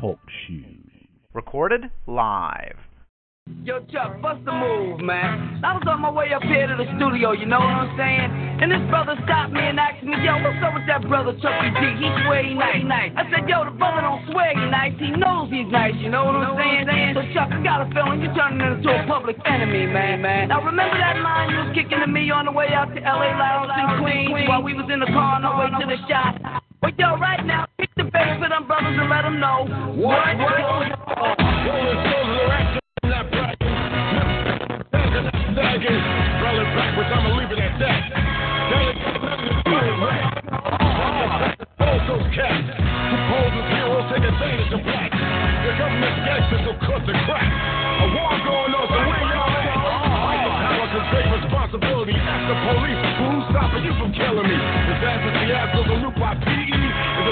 Talk shoes. Recorded live. Yo, Chuck, bust the move, man. I was on my way up here to the studio, you know what I'm saying? And this brother stopped me and asked me, yo, what's up with that brother Chucky D? He swear he nice, nice. I said, yo, the brother don't swear he nice, he knows he's nice, you know what I'm saying? So, Chuck, I got a feeling you're turning into a public enemy, man, man. Now, remember that line you was kicking to me on the way out to L.A. Lounge in Queens while we was in the car on the way to the shot? But yo, right now, pick the bass for them brothers and let them know what, what, what, not bright. Sagging, rolling backwards, I'ma leave it at that. take advantage of black. The government gangsters the crap. A the police who's stopping you from killing me. Loop by PE.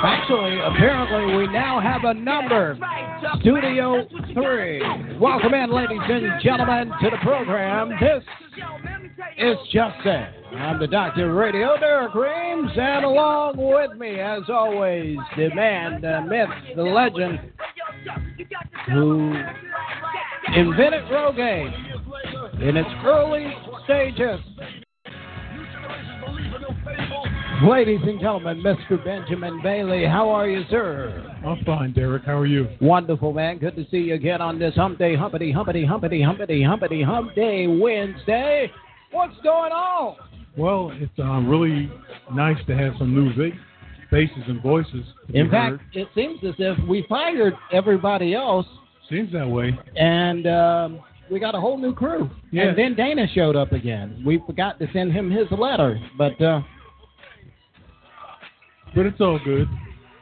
Actually, apparently, we now have a number. Studio 3. Welcome in, ladies and gentlemen, to the program. This is Just. I'm the Doctor Radio, Derek Reams, and along with me, as always, the man, the myth, the legend, who invented Rogaine in its early stages. Ladies and gentlemen, Mr. Benjamin Bailey, how are you, sir? I'm fine, Derek. How are you? Wonderful, man. Good to see you again on this hump day, humpity, humpity, humpity, humpity, humpity, hump day Wednesday. What's going on? Well, it's uh, really nice to have some new faces and voices. In fact, heard. it seems as if we fired everybody else. Seems that way. And um, we got a whole new crew. Yeah. And then Dana showed up again. We forgot to send him his letter, but. Uh, but it's all good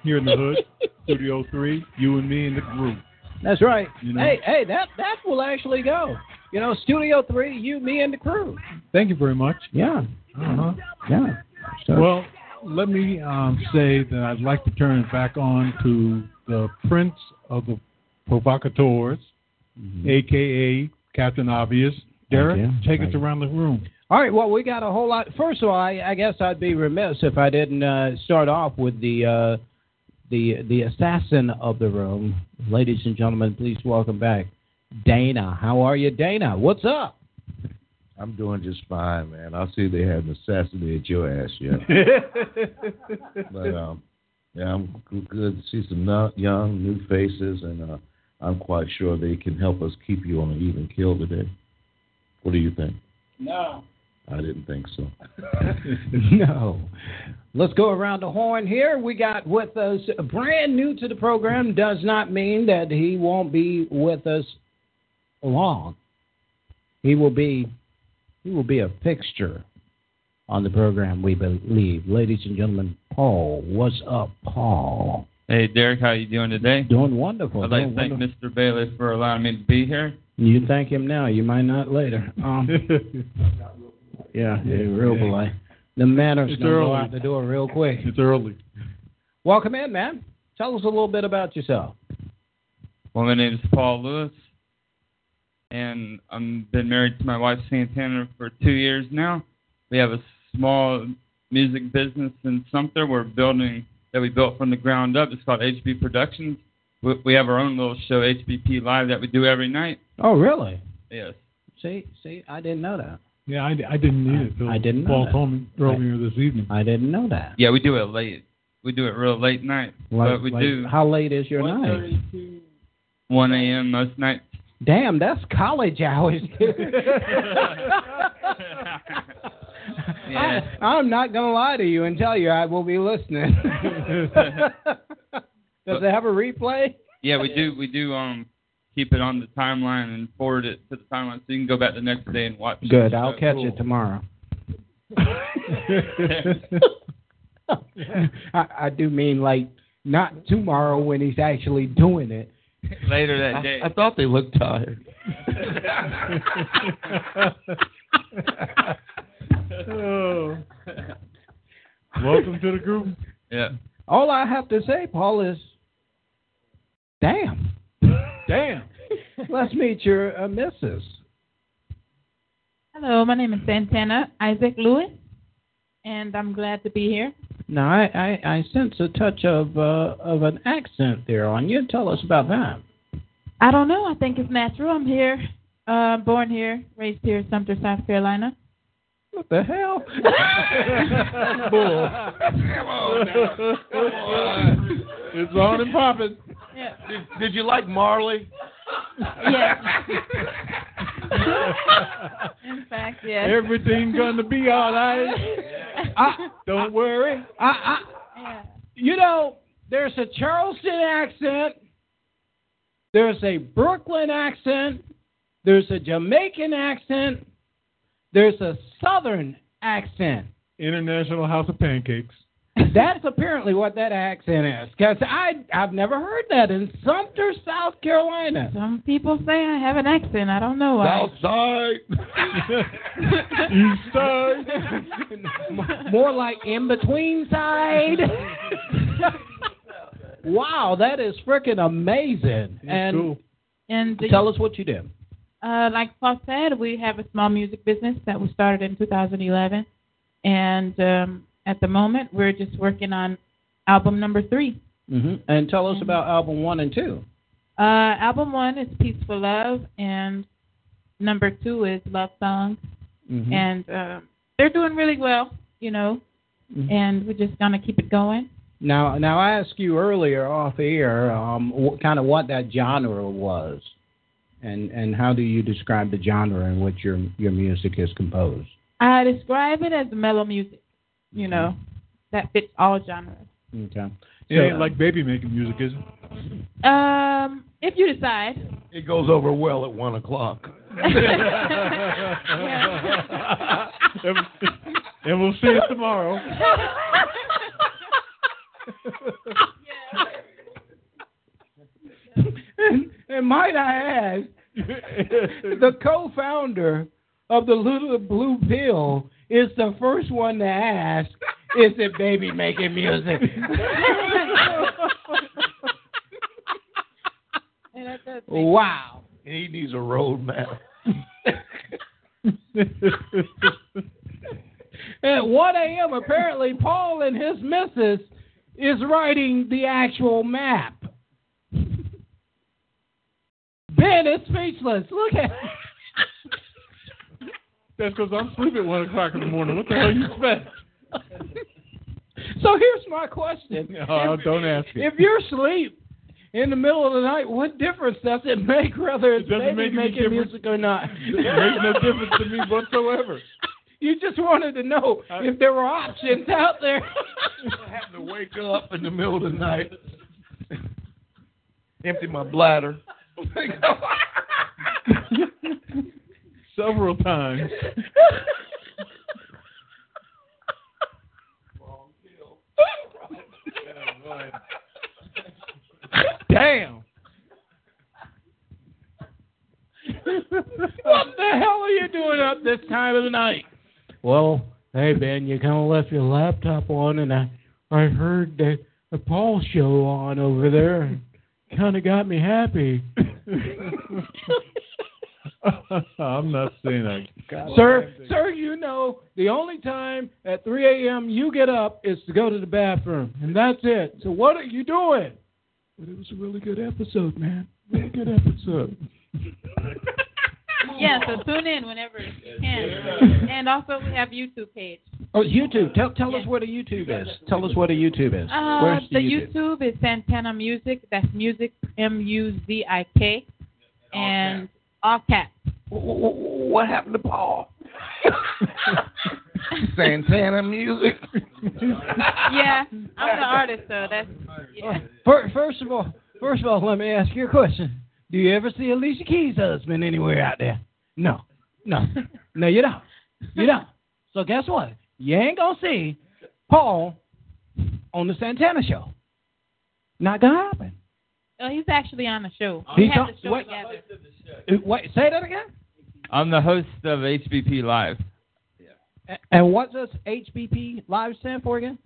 here in the hood, Studio Three, you and me and the group. That's right. You know? Hey, hey, that that will actually go. You know, Studio Three, you, me, and the crew. Thank you very much. Yeah. Uh-huh. Yeah. So. Well, let me um, say that I'd like to turn it back on to the Prince of the Provocateurs, mm-hmm. aka Captain Obvious. Derek, take us around the room. All right. Well, we got a whole lot. First of all, I, I guess I'd be remiss if I didn't uh, start off with the uh, the the assassin of the room, ladies and gentlemen. Please welcome back Dana. How are you, Dana? What's up? I'm doing just fine, man. I see they haven't assassinated your ass yet. but um, yeah, I'm good to see some young, new faces, and uh, I'm quite sure they can help us keep you on an even kill today. What do you think? No. I didn't think so. no. Let's go around the horn here. We got with us brand new to the program. Does not mean that he won't be with us long. He will be he will be a fixture on the program, we believe. Ladies and gentlemen, Paul. What's up, Paul? Hey, Derek, how you doing today? Doing wonderful. I'd like doing to thank wonderful. Mr. Bailey for allowing me to be here. You thank him now. You might not later. Um, yeah, yeah, real polite. The manners It's gonna go out the door real quick. It's early. Welcome in, man. Tell us a little bit about yourself. Well, my name is Paul Lewis, and I've been married to my wife Santana for two years now. We have a small music business in Sumter. We're building that we built from the ground up. It's called HB Productions. We, we have our own little show, HBP Live, that we do every night. Oh, really? Yes. See, see, I didn't know that. Yeah, I, I didn't need it. Till I didn't know Paul that. told me earlier this evening. I didn't know that. Yeah, we do it late. We do it real late night. Like- but we like, do How late is your night? 1 a.m. most nights. Damn, that's college hours. Dude. Yeah. I, I'm not going to lie to you and tell you I will be listening. Does it have a replay? Yeah, we do. We do. Um, keep it on the timeline and forward it to the timeline so you can go back the next day and watch. Good. the I'll show. catch it tomorrow. I, I do mean like not tomorrow when he's actually doing it. later that day. I, I thought they looked tired. Oh. Welcome to the group. yeah. All I have to say, Paul, is damn. Damn. Let's meet your uh, missus. Hello, my name is Santana Isaac Lewis, and I'm glad to be here. Now, I, I, I sense a touch of uh, of an accent there on you. Tell us about that. I don't know. I think it's natural. I'm here, uh, born here, raised here in Sumter, South Carolina. What the hell? Bull. It's on and popping. Yeah. Did, did you like Marley? Yes. In fact, yes. Everything gonna be all right. I, Don't worry. I, I, Yeah. you know, there's a Charleston accent, there's a Brooklyn accent, there's a Jamaican accent, there's a Southern accent. International House of Pancakes. That's apparently what that accent is. Because I I've never heard that in Sumter, South Carolina. Some people say I have an accent. I don't know why. South side. East side. More like in between side. wow, that is freaking amazing. and cool. And the- tell us what you do. Uh, like Paul said, we have a small music business that was started in 2011, and um, at the moment we're just working on album number three. hmm And tell us about album one and two. Uh, album one is Peaceful Love, and number two is Love Songs, Mhm. and uh, they're doing really well, you know, Mhm. and we're just gonna keep it going. Now, now I asked you earlier off air, um, what, kind of what that genre was, and and how do you describe the genre in which your your music is composed? I describe it as mellow music, you know, that fits all genres. Okay. It ain't like baby making music, is it? Um, if you decide. It goes over well at one o'clock. and, and we'll see it tomorrow. and, and might I add, the co-founder of the Little Blue Pill is the first one to ask, "Is it baby making music?" wow. He needs a roadmap. At 1 a.m., apparently, Paul and his missus is writing the actual map. Ben is speechless. Look at That's because I'm sleeping at one o'clock in the morning. What the hell you expect? So here's my question. Oh, don't ask me. If you're asleep in the middle of the night, what difference does it make whether it's baby make making music or not? It makes no difference to me whatsoever. You just wanted to know if there were options out there. having to wake up in the middle of the night, empty my bladder. Several times. Damn. what the hell are you doing up this time of the night? Well, hey Ben, you kind of left your laptop on, and I I heard the the Paul show on over there, and kind of got me happy. I'm not seeing that. sir, sir, you know the only time at 3 a.m. you get up is to go to the bathroom, and that's it. So what are you doing? But it was a really good episode, man. Really good episode. Yeah, so tune in whenever you can. And also we have YouTube page. Oh, YouTube. Tell tell us what a YouTube is. Tell us what a YouTube is. Uh, Where's the YouTube is Santana Music. That's music M U Z I K, and all caps. What happened to Paul? Santana music. yeah, I'm the artist, so that's yeah. Fir- First of all, first of all, let me ask you a question. Do you ever see Alicia Keys' husband anywhere out there? No, no, no, you don't. You don't. So guess what? You ain't gonna see Paul on the Santana show. Not gonna happen. Oh, he's actually on the show. He's have on- the show wait. together. Uh, Wait, say that again. I'm the host of HBP Live. A- And what does HBP Live stand for again?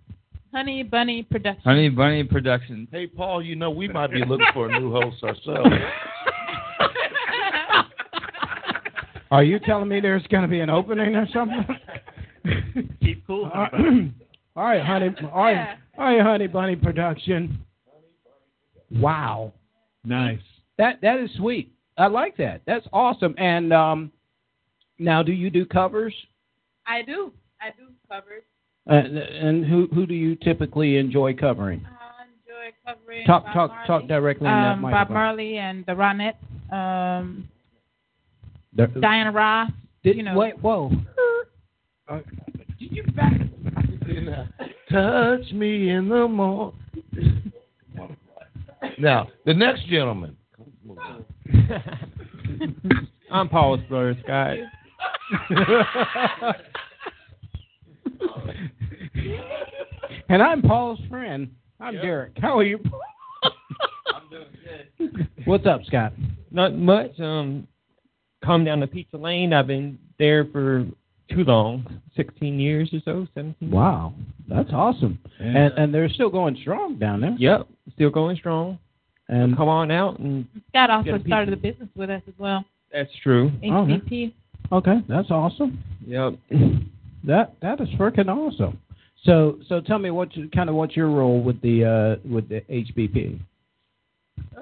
Honey Bunny Productions. Honey Bunny Productions. Hey, Paul, you know we might be looking for a new host ourselves. Are you telling me there's going to be an opening or something? Keep cool. all right, honey. All right, all right, honey bunny production. Wow, Nice. that that is sweet. I like that. That's awesome. And um, now, do you do covers? I do. I do covers. Uh, and who who do you typically enjoy covering? I enjoy covering Talk Bob talk Marley. talk directly in that um, Bob. Marley and the Ronettes. Um, The- Diana Ross. did- you know. Wait, whoa. Uh, did you back? Touch me in the morning. Now, the next gentleman. I'm Paul's brother, Scott. and I'm Paul's friend. I'm Derek. How are you? I'm doing good. What's up, Scott? Not much. Um, come down to Pizza Lane. I've been there for too long, 16 years or so, 17. Wow, that's awesome. And and they're still going strong down there. Yep, still going strong. And come on out and Scott Get a also started of- the business with us as well. that's true. HBP. Okay, that's awesome. Yep. That that is freaking awesome. So so tell me what you, kind of what's your role with the uh, with the HBP?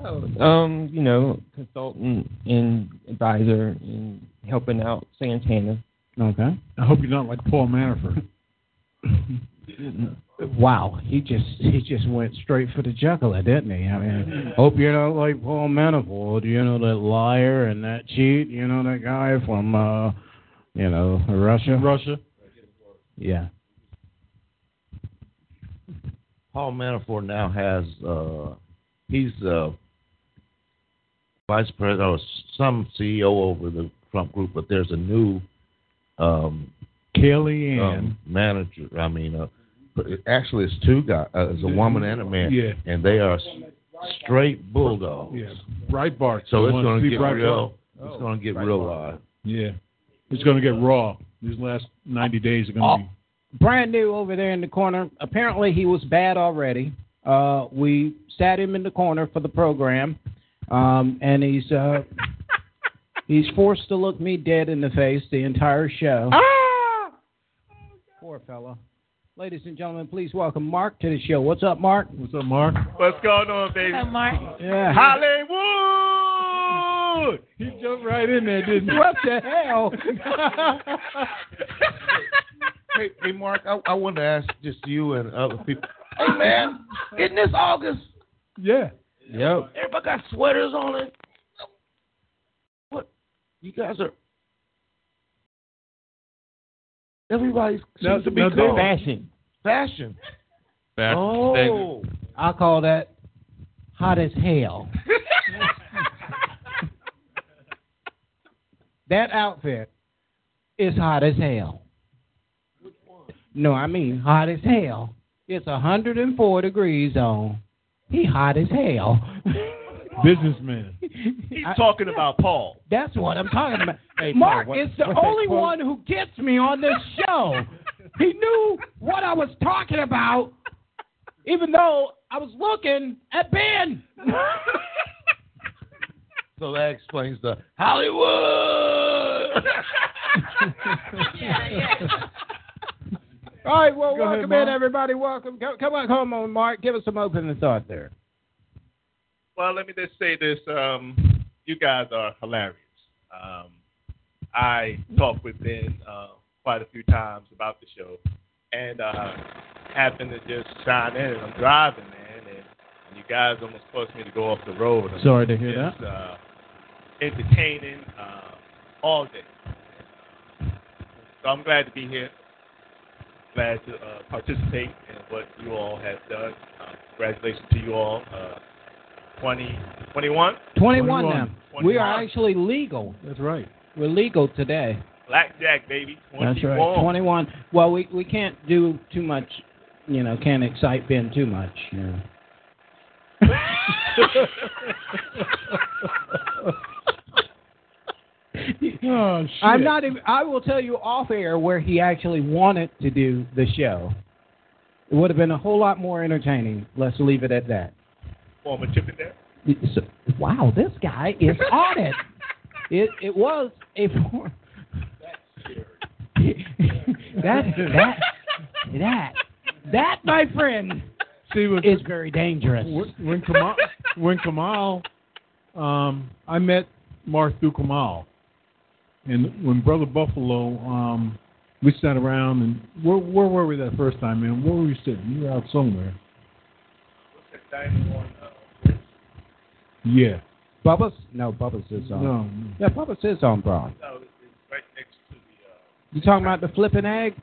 Oh, um, you know, consultant and advisor and helping out Santana. Okay. I hope you're not like Paul Manafort. Wow, he just he just went straight for the jugular, didn't he? I mean, hope you're not like Paul Manafort, you know that liar and that cheat, you know that guy from uh, you know Russia. Russia. Yeah. Paul Manafort now has uh he's uh vice president or some CEO over the Trump group, but there's a new um Kellyanne. um, manager. I mean, uh, but it- actually, it's two guys. Uh, it's a woman and a man. Yeah. and they are straight bulldogs. Yeah. Breitbart. So it's going to get Breitbart. real. It's going to get real live. Yeah. It's going to get raw. These last 90 days are going to be. brand new over there in the corner. Apparently, he was bad already. Uh, we sat him in the corner for the program, um, and he's uh, he's forced to look me dead in the face the entire show. Ah! Poor fella. Ladies and gentlemen, please welcome Mark to the show. What's up, Mark? What's up, Mark? What's going on, baby? Hello, Mark. Yeah. Hollywood! He jumped right in there, didn't he? What the hell? hey, hey, Mark, I, I wanted to ask just you and other people. Hey, man, isn't this August? Yeah. Yep. Everybody got sweaters on it. What? You guys are. Everybody seems No, to be no, they- cold. Fashion. Fashion. Oh. I call that hot as hell. that outfit is hot as hell. No, I mean hot as hell. It's 104 degrees on. He hot as hell. Businessman. He's I- talking about Paul. That's what I'm talking about. Hey, Paul, Mark what- is the only quote? one who gets me on this show. he knew what I was talking about, even though I was looking at Ben. So that explains the Hollywood. All right, well, Go ahead, welcome in, everybody. Welcome. Come, come on, come on, Mark. Give us some opening thought there. Well, let me just say this. Um, you guys are hilarious. Um, I talked with Ben uh, quite a few times about the show, and uh, happened to just chime in. And I'm driving, man, and, and you guys almost forced me to go off the road. I'm Sorry to hear just, Uh, entertaining uh, all day. So I'm glad to be here. glad to uh, participate in what you all have done. Uh, congratulations to you all. Uh, 20, 21? 21 now. 21. We are actually legal. That's right. We're legal today. Blackjack, baby. 21. That's right. 21. Well, we we can't do too much, you know, can't excite Ben too much. Yeah. Oh, shit. I'm not even, I will tell you off air where he actually wanted to do the show. It would have been a whole lot more entertaining. Let's leave it at that. Former Chippendale. So, wow, this guy is on it. It it was a for- that that that that my friend See, with, is very dangerous. when, when Kamal, when Kamal, um, I met Mark through Kamal, and when Brother Buffalo, um, we sat around and where where were we that first time, man? Where were we sitting? We were out somewhere. Dining on, uh, Yeah. Bubba's no, Bubba's is on. No. Yeah, Bubba's is on Broad. no, it's right next to the. Uh, You talking about the flipping egg?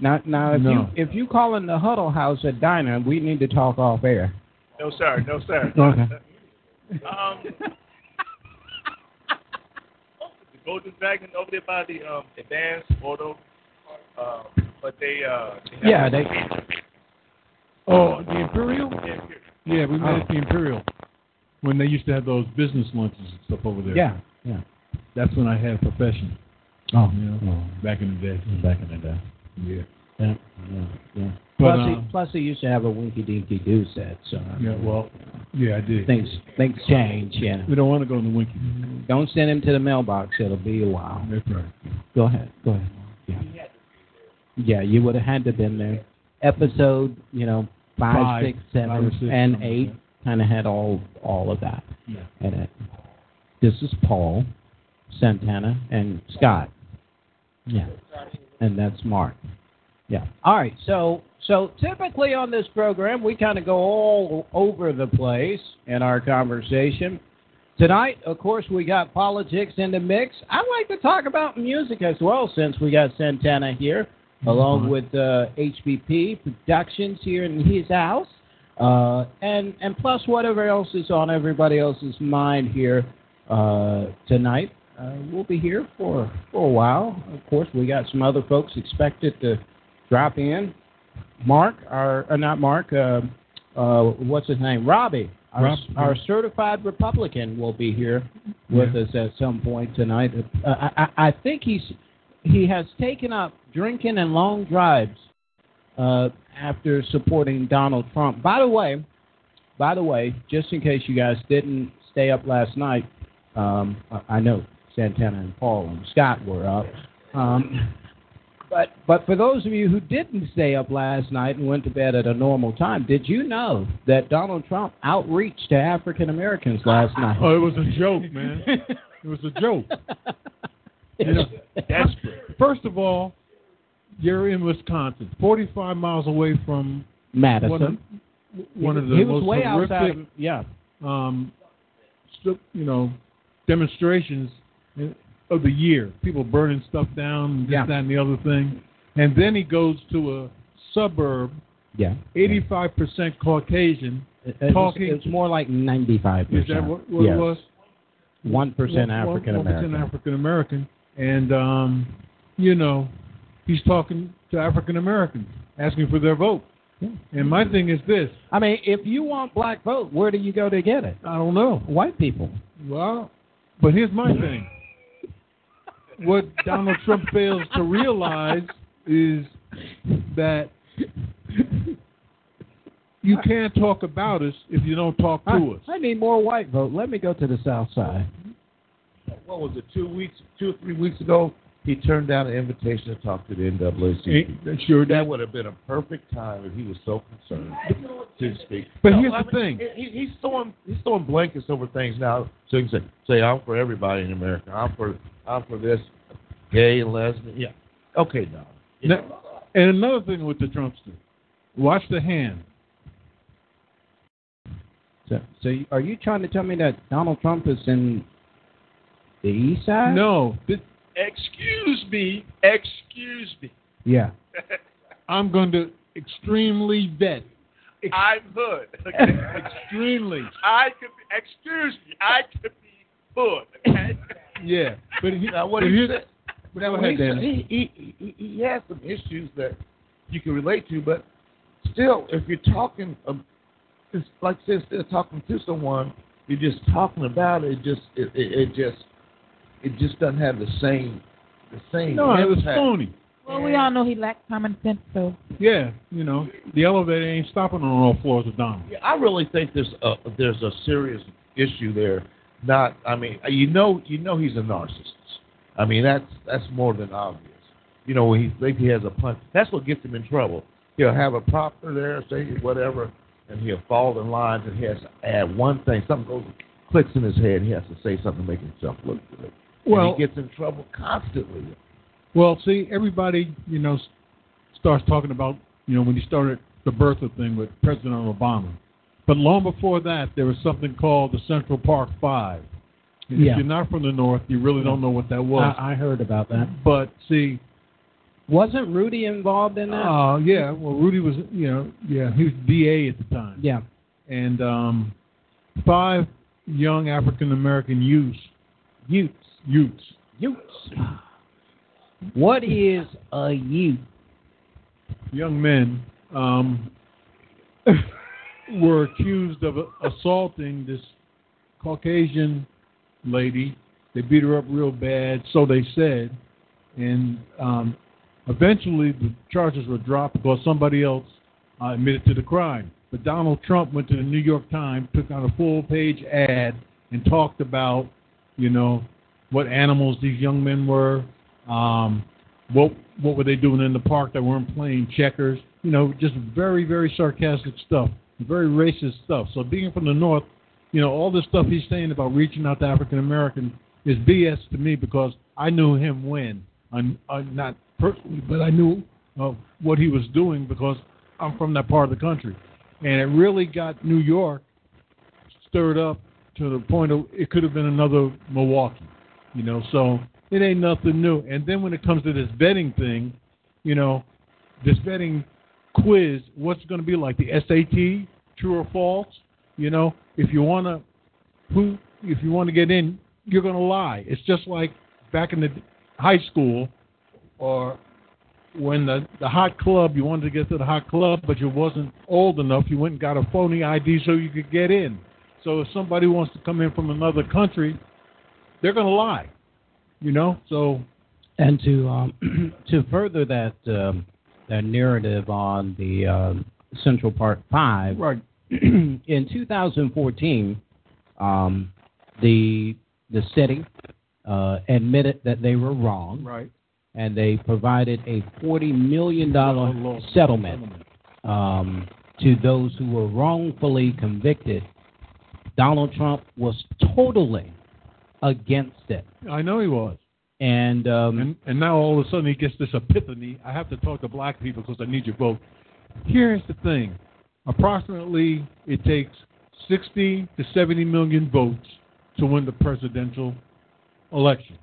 Now, now, if No. you if you call in the Huddle House at Diner, we need to talk off air. no, sir. No, sir. Okay. Um, the Golden Dragon over there by the um, Advanced Auto. Uh, but they. Uh, they Yeah, they. Oh, the Imperial? Yeah, here. Yeah, we met Oh. at the Imperial when they used to have those business lunches and stuff over there. Yeah, yeah. That's when I had a profession. Oh, You know, back in the day. back in the day. Yeah. Yeah, yeah, yeah. But, plus, uh, he, plus, he used to have a Winky Dinky Do set. So Yeah, well, yeah, I did. things things change. Yeah. We don't want to go in the winky. Don't send him to the mailbox. It'll be a while. That's right. Go ahead. Go ahead. Yeah. Yeah, you would have had to been there. Episode, you know, five, Five, six, seven, five or six, and something like eight kind of had all all of that Yeah. in it. This is Paul, Santana, and Scott. Yeah, and that's Mark. Yeah. All right. So so typically on this program we kind of go all over the place in our conversation. Tonight, of course, we got politics in the mix. I like to talk about music as well since we got Santana here, along with uh, HBP Productions here in his house, uh, and and plus whatever else is on everybody else's mind here uh, tonight. Uh, we'll be here for for a while. Of course, we got some other folks expected to drop in. Mark, our uh, not Mark, uh, uh, what's his name? Robbie. Our, Rob- our certified Republican will be here with us at some point tonight. Uh, I, I, I think he's he has taken up drinking and long drives uh, after supporting Donald Trump. By the way, by the way, just in case you guys didn't stay up last night, um, I, know Santana and Paul and Scott were up. Um, but but for those of you who didn't stay up last night and went to bed at a normal time, did you know that Donald Trump outreached to African Americans last night? Oh, it was a joke, man. it was a joke. You know, Desperate. First of all, you're in Wisconsin, 45 miles away from Madison. one of, one of the he was most way horrific, outside. Of, yeah. um, you know, demonstrations of the year. People burning stuff down, this, Yeah. that, and the other thing. And then he goes to a suburb, Yeah. 85% Caucasian. It, it Talking- it was more like ninety-five Is percent. that what, what yes. it was? One percent One- one- African one percent African American, and um, you know, he's talking to African Americans, asking for their vote. And my thing is this: I mean, if you want black vote, where do you go to get it? I don't know. White people. Well, but here's my thing. What Donald Trump fails to realize is that you can't talk about us if you don't talk to I, us. I need more white vote. Let me go to the South Side. What was it? Two weeks, two or three weeks ago, he turned down an invitation to talk to the NAACP. Ain't- Sure, That that. would have been a perfect time if he was so concerned to speak. But No, here's I the mean, thing. He, he's throwing he's throwing blankets over things now, so he can say, say I'm for everybody in America. I'm for I'm for this, gay and lesbian. Yeah, okay, now. You Now- know, And another thing with the Trumpster, watch the hand. So, so are you trying to tell me that Donald Trump is in the East Side? No, this, Excuse me. Excuse me. Yeah. I'm going to extremely vet. I'm hood. Okay? Extremely. I could be, excuse me, I could be hood. Okay? Yeah. But he, Now, what but he here's- said, but Go now, ahead, he, Dennis. he, he, he, he has some issues that you can relate to, but still, if you're talking, um, it's like I said, instead of talking to someone, you're just talking about it. it just, it, it, it just, it just doesn't have the same, the same. No, it was phony. Well, we all know he lacked common sense, so Yeah, you know, the elevator ain't stopping on all floors of Donald. Yeah, I really think there's a there's a serious issue there. Not, I mean, you know, you know, he's a narcissist. I mean, that's that's more than obvious. You know, when he think he has a punch, that's what gets him in trouble. He'll have a prophet there, say whatever, and he'll fall in lines, and he has to add one thing. Something goes, clicks in his head. He has to say something to make himself look good. Well- and he gets in trouble constantly. Well, see, everybody, you know, starts talking about, you know, when he started the birther thing with President Obama. But long before that, there was something called the Central Park Five. And Yeah. If you're not from the North, you really don't know what that was. I, I heard about that. but see, Wasn't Rudy involved in that? uh, yeah, well, Rudy was, you know, yeah, he was DA at the time. yeah. And um, five young African American youths, Youths. Youths, Youths. What is a youth? young men um, were accused of assaulting this Caucasian lady. They beat her up real bad, so they said, and um, eventually the charges were dropped because somebody else uh, admitted to the crime. But Donald Trump went to the New York Times, took out a full-page ad, and talked about, you know, what animals these young men were, um, what what were they doing in the park that weren't playing checkers? You know, just very very sarcastic stuff, very racist stuff. So being from the north, you know, all this stuff he's saying about reaching out to African American is BS to me because I knew him when, I'm, I'm not personally, but I knew what he was doing because I'm from that part of the country, and it really got New York stirred up to the point of it could have been another Milwaukee, you know. So it ain't nothing new. And then when it comes to this betting thing, you know, this betting quiz, what's going to be like the SAT, true or false? You know, if you want to, who, if you want to get in, you're going to lie. It's just like back in the high school, or when the the hot club, you wanted to get to the hot club, but you wasn't old enough. You went and got a phony ID so you could get in. So if somebody wants to come in from another country, they're going to lie. You know, so And to um, to further that um, that narrative on the um, Central Park Five, right. in 2014, um, the the city uh, admitted that they were wrong, right. and they provided a 40 million dollar settlement um, to those who were wrongfully convicted. Donald Trump was totally against it, I know he was. and um, And and now all of a sudden he gets this epiphany. I have to talk to black people because I need your vote. Here's the thing: approximately it takes 60 to 70 million votes to win the presidential election.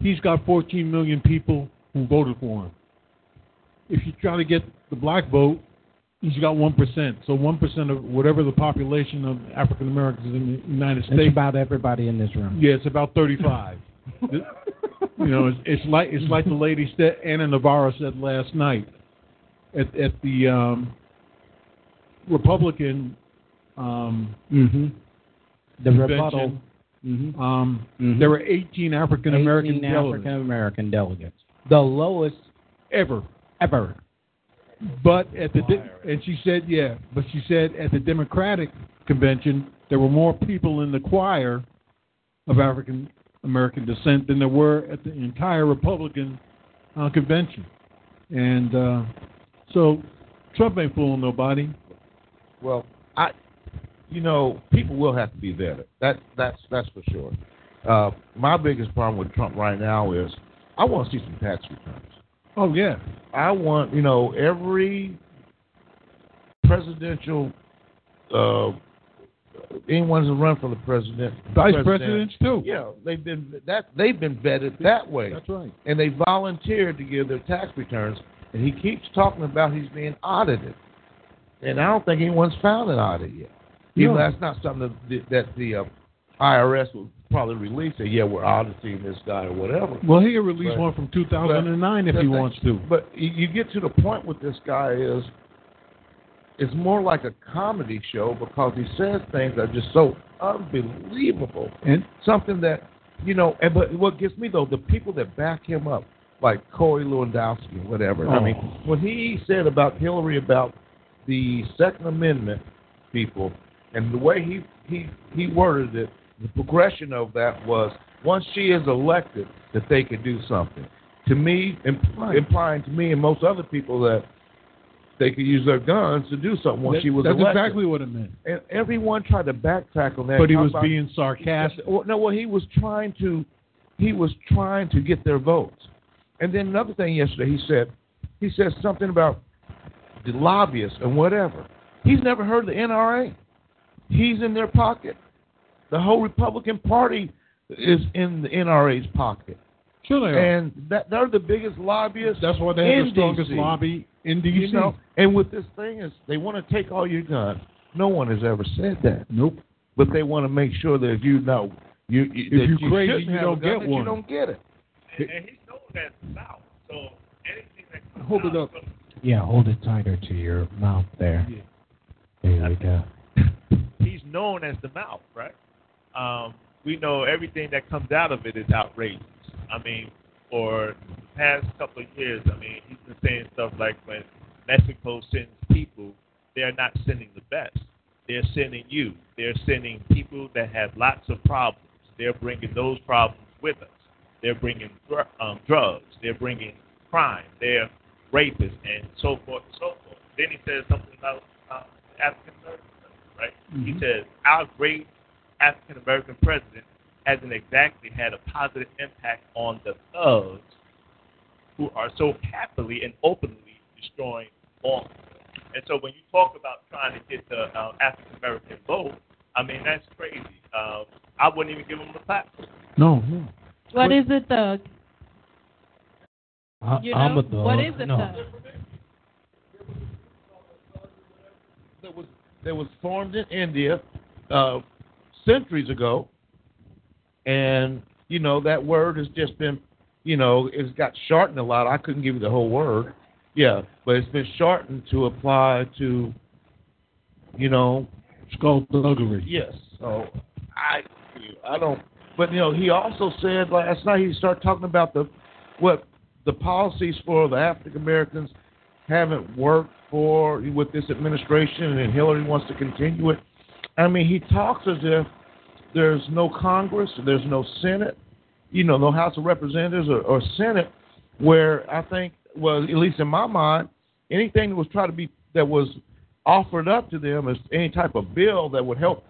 He's got 14 million people who voted for him. If you try to get the black vote, he's got one percent. So one percent of whatever the population of African Americans in the United States. it's about everybody in this room. Yeah, it's about 35. you know, it's, it's like it's like the lady said, Ana Navarro said last night at at the um, Republican um, Mm-hmm. The rebuttal. Mm-hmm. Um, Mhm. There were 18 African American 18 delegates African American delegates, the lowest ever. ever. But at the de- and she said, yeah, but she said at the Democratic convention there were more people in the choir of African American descent than there were at the entire Republican uh, convention, and uh, so Trump ain't fooling nobody. Well, I, you know, people will have to be vetted. That that's that's for sure. Uh, my biggest problem with Trump right now is I want to see some tax returns. Oh yeah, I want you know every presidential uh, anyone who's run for the president, vice president, presidents too. Yeah, they've been that they've been vetted that way, That's right. and they volunteered to give their tax returns. and he keeps talking about he's being audited, and I don't think anyone's found an audit yet. Even No. that's not something that, that the uh, IRS will probably release. Say, yeah, we're auditing this guy or whatever. Well, he can release But- one from 2009 if he thing- wants to. But you get to the point with this guy is it's more like a comedy show because he says things that are just so unbelievable. And Something that you know, and but what gets me though, the people that back him up, like Corey Lewandowski or whatever. I Oh. mean, when he said about Hillary about the Second Amendment people and the way he he he worded it, the progression of that was once she is elected, that they could do something. To me, impl- implying to me and most other people that they could use their guns to do something once that- she was that's elected. exactly what it meant. And everyone tried to backtrack on that. But he was about- being sarcastic. Well, no, well, he was trying to, he was trying to get their votes. And then another thing yesterday, he said, he said something about the lobbyists and whatever. He's never heard of the NRA. He's in their pocket. The whole Republican Party is in the NRA's pocket. Sure they are. And that they're the biggest lobbyists. That's why they have the strongest DC. lobby in D.C. You know, and with this thing is they want to take all your guns. No one has ever said that. Nope. But they want to make sure that you know you, you that you you crazy, shouldn't you don't gun, get one. You don't get it. And, and he's known as the South. So anything that comes Hold it up. from- Yeah, hold it tighter to your mouth there. There we go. he's known as the mouth, right? Um, we know everything that comes out of it is outrageous. I mean, for the past couple of years, I mean, he's been saying stuff like when Mexico sends people, they're not sending the best. They're sending you. They're sending people that have lots of problems. They're bringing those problems with us. They're bringing dr- um, drugs. They're bringing crime. They're rapists and so forth and so forth. Then he says something about uh, African Americans, right? He Mhm. says our great African American president hasn't exactly had a positive impact on the thugs who are so happily and openly destroying law. And so when you talk about trying to get the uh, African American vote, I mean that's crazy. Uh, I wouldn't even give them the platform. No, no. What is it, thug? I, You I'm a thug. what is it, no. thug? That was that was formed in India uh, centuries ago, and you know that word has just been, you know, it's got shortened a lot. I couldn't give you the whole word, yeah, but it's been shortened to apply to, you know, skullduggery. Yes. So I I don't. But you know, he also said last night he started talking about the what the policies for the African Americans haven't worked for with this administration, and Hillary wants to continue it. I mean, he talks as if there's no Congress, there's no Senate, you know, no House of Representatives or, or Senate, where I think, well, at least in my mind, anything that was trying to be that was offered up to them as any type of bill that would help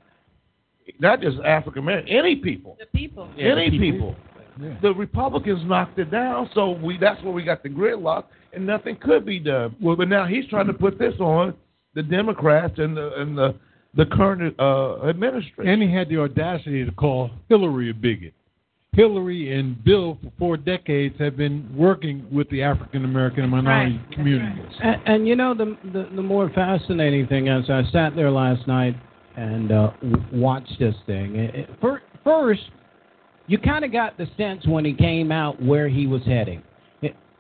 not just African American, any people, The people. any people. Yeah. The Republicans knocked it down, so we that's where we got the gridlock, and nothing could be done. Well, but now he's trying to put this on the Democrats and the and the the current uh, administration. And he had the audacity to call Hillary a bigot. Hillary and Bill for four decades have been working with the African American and minority Right. communities. And, and you know the, the the more fascinating thing is I sat there last night and uh, watched this thing. It, it, fir- first, you kind of got the sense when he came out where he was heading.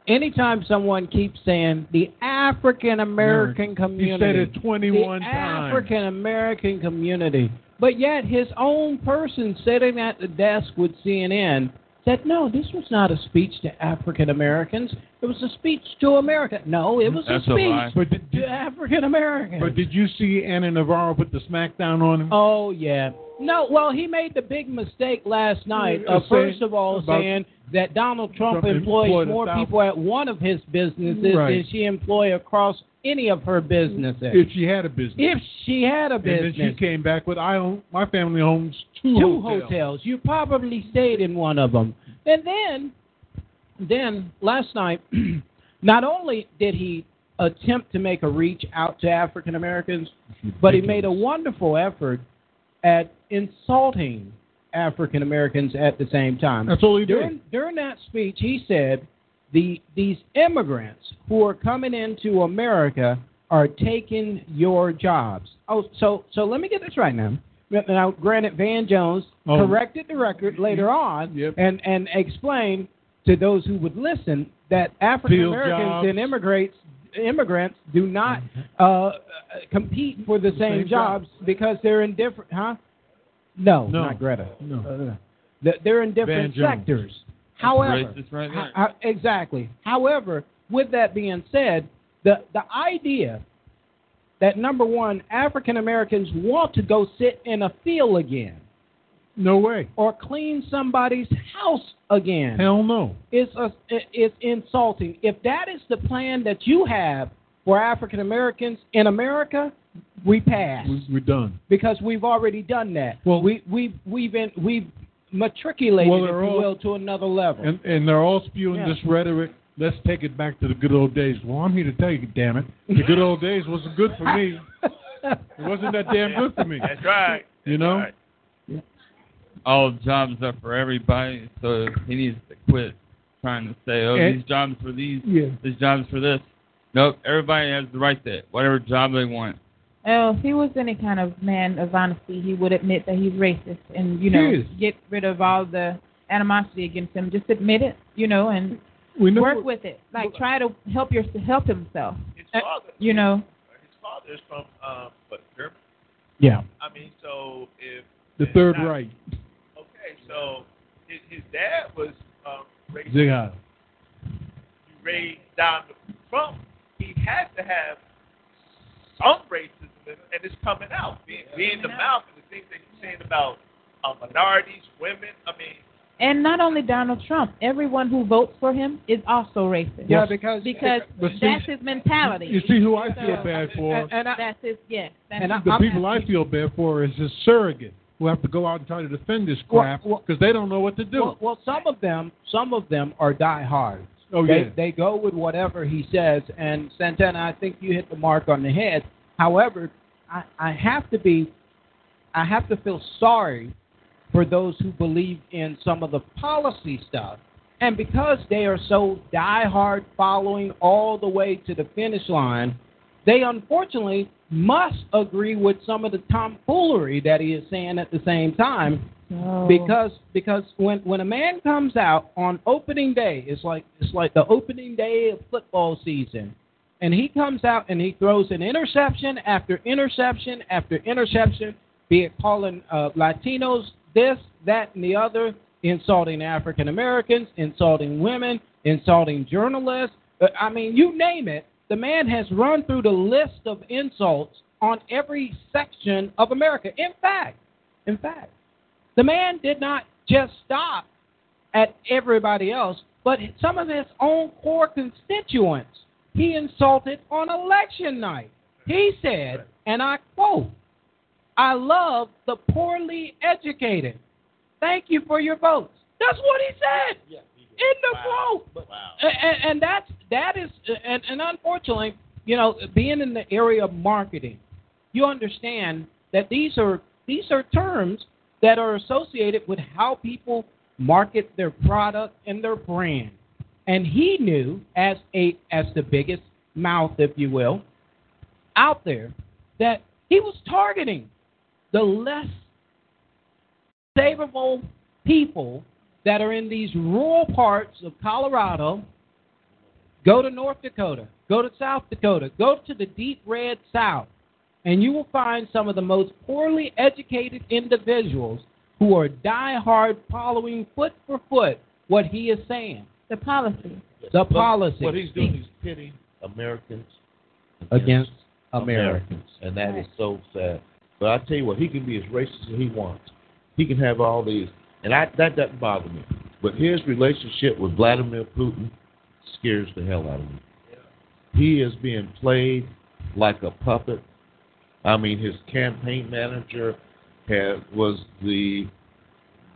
It, anytime someone keeps saying the African American He community, said it 21 the times. African American community, but yet his own person sitting at the desk with CNN said, no, this was not a speech to African Americans. It was a speech to America. No, it was That's a a speech lie. But did, to African Americans. but did you see Ana Navarro put the smackdown on him? Oh yeah. No, well, he made the big mistake last night. Uh, Uh, first of all, about- saying that Donald Trump, Trump employs employed more people at one of his businesses Right. than she employ across any of her businesses. If she had a business. If she had a and then business, she came back with, I own, my family owns two, two hotels. hotels. You probably stayed in one of them. And then, then last night, not only did he attempt to make a reach out to African Americans, but he made a wonderful effort at insulting African Americans at the same time. That's all he did. During, during that speech, he said the these immigrants who are coming into America are taking your jobs. Oh, so so let me get this right now. Now, granted, Van Jones Oh. corrected the record later on Yep. and and explained to those who would listen that African Americans and immigrants immigrants do not uh, uh, compete for the, same, same jobs because they're in different. Huh? No, No. not Greta. No. Uh, they're in different sectors. However, right ho- exactly. However, with that being said, the the idea that number one, African Americans want to go sit in a field again No way. or clean somebody's house again Hell no. is a, is insulting. If that is the plan that you have for African Americans in America, we pass We, we're done. because we've already done that. Well- we we've we've been, we've matriculated, Well, if you all- will, to another level. And and they're all spewing Yeah. this rhetoric. Let's take it back to the good old days. Well, I'm here to tell you, damn it, the good old days wasn't good for me. It wasn't that damn good for me. That's right. You know? Right. All jobs are for everybody, so he needs to quit trying to say, "Oh, And- these jobs for these, Yeah. these jobs for this." Nope, everybody has the right to whatever job they want. Well, if he was any kind of man of honesty, he would admit that he's racist and, you know, get rid of all the animosity against him. Just admit it, you know, and We know work with it. Like try to help your help himself. His Uh, father, You know. his father is from um, what Germany. yeah. I mean, so if the Third not- Reich. Okay, so his, his dad was um, raised, Sieg Heil. raised down to Trump. He had to have some racism, and, and it's coming out. Being, being the mouth and the things that he's saying about uh, minorities, women. I mean, And not only Donald Trump, everyone who votes for him is also racist. Yeah, because because But see- that's his mentality. You see who I feel bad for? And, and I, That's his yes. That's And I- his the I'm people I feel bad for is his surrogate who have to go out and try to defend this Well, crap well- because they don't know what to do. well, well, some of them, some of them are diehards. Oh they, yeah. they go with whatever he says. And Santana, I think you hit the mark on the head. However, I, I have to be, I have to feel sorry for those who believe in some of the policy stuff. And because they are so diehard following all the way to the finish line, they unfortunately must agree with some of the tomfoolery that he is saying at the same time So- because because when when a man comes out on opening day, it's like it's like the opening day of football season, and he comes out and he throws an interception after interception after interception, be it calling uh, Latinos this, that, and the other, insulting African Americans, insulting women, insulting journalists. Uh, I mean, you name it. The man has run through the list of insults on every section of America. In fact, in fact. The man did not just stop at everybody else, but some of his own core constituents he insulted on election night. He said, and I quote, I love the poorly educated. Thank you for your votes. That's what he said in the quote. wow. And, and that's that is and, and unfortunately, you know, being in the area of marketing, you understand that these are these are terms that are associated with how people market their product and their brand. And he knew as a as the biggest mouth, if you will, out there, that he was targeting the less favorable people that are in these rural parts of Colorado. Go to North Dakota, go to South Dakota, go to the deep red South, and you will find some of the most poorly educated individuals who are diehard following foot for foot what he is saying. the policy. The policy What he's doing, is pitting Americans against Americans. Americans, and that is so sad. But I tell you what, he can be as racist as he wants. He can have all these, and I, that doesn't bother me. But his relationship with Vladimir Putin scares the hell out of me. He is being played like a puppet. I mean, his campaign manager had, was the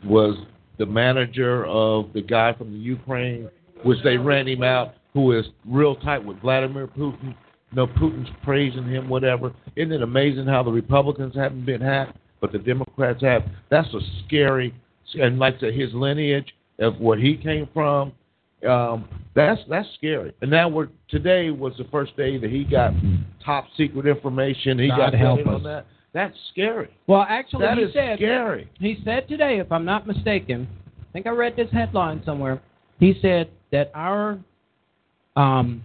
was the manager of the guy from the Ukraine, which they ran him out, who is real tight with Vladimir Putin. No, Putin's praising him, whatever. Isn't it amazing how the Republicans haven't been hacked, but the Democrats have? That's a scary, and like said, his lineage of what he came from, Um, that's that's scary. And now we're today was the first day that he got top secret information. He God got help on us. that. That's scary. Well, actually, That he is said scary. he said today, if I'm not mistaken, I think I read this headline somewhere. He said that our um,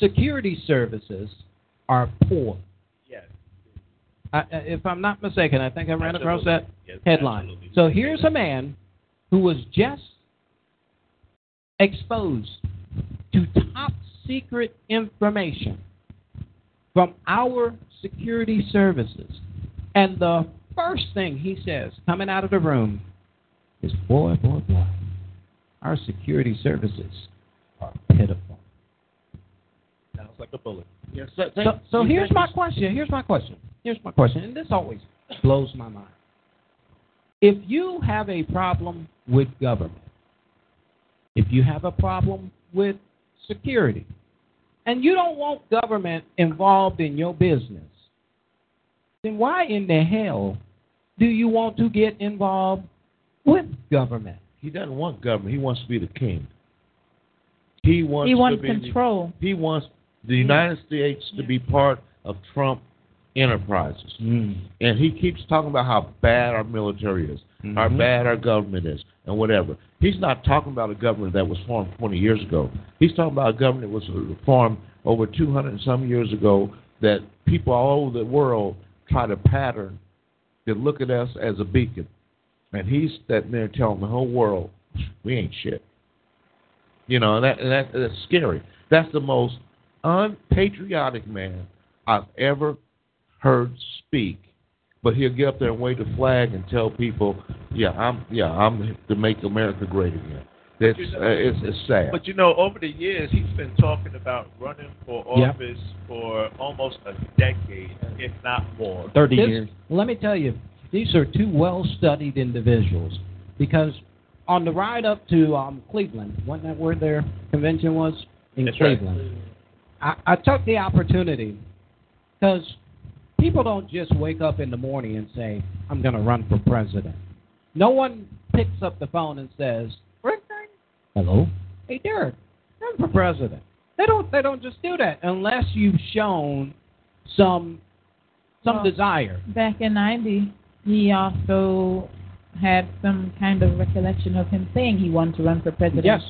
security services are poor. Yes. I, I- if I'm not mistaken, I think I ran across that Yes, headline. absolutely. So here's a man who was just exposed to top secret information from our security services. And the first thing he says coming out of the room is, boy, boy, boy, our security services are pitiful. Sounds like a bullet. Yes. So, So, so here's my question. Here's my question. Here's my question. And this always blows my mind. If you have a problem with government, if you have a problem with security, and you don't want government involved in your business, then why in the hell do you want to get involved with government? He doesn't want government. He wants to be the king. He wants, He wants to be control. The, he wants the United States to be part of Trump enterprises. Mm. And he keeps talking about how bad our military is, how Mhm. bad our government is, and whatever. He's not talking about a government that was formed 20 years ago. He's talking about a government that was formed over 200 and some years ago that people all over the world try to pattern that look at us as a beacon. And he's sitting there telling the whole world, we ain't shit. You know, and, that, and that, that's scary. That's the most unpatriotic man I've ever heard speak. But he'll get up there and wave the flag and tell people, "Yeah, I'm, yeah, I'm to make America great again." It's You know- uh, it's, it's sad. But you know, over the years, he's been talking about running for Yep. office for almost a decade, if not more. Thirty This- years. Let me tell you, these are two well-studied individuals because on the ride up to um, Cleveland, wasn't that where their convention was in That's right. Cleveland? I, I took the opportunity because people don't just wake up in the morning and say, "I'm going to run for president." No one picks up the phone and says, "Rick, hello, hey Derek, run for president." They don't. They don't just do that unless you've shown some some Well, desire. Back in '90, he also had some kind of recollection of him saying he wanted to run for president. Yes.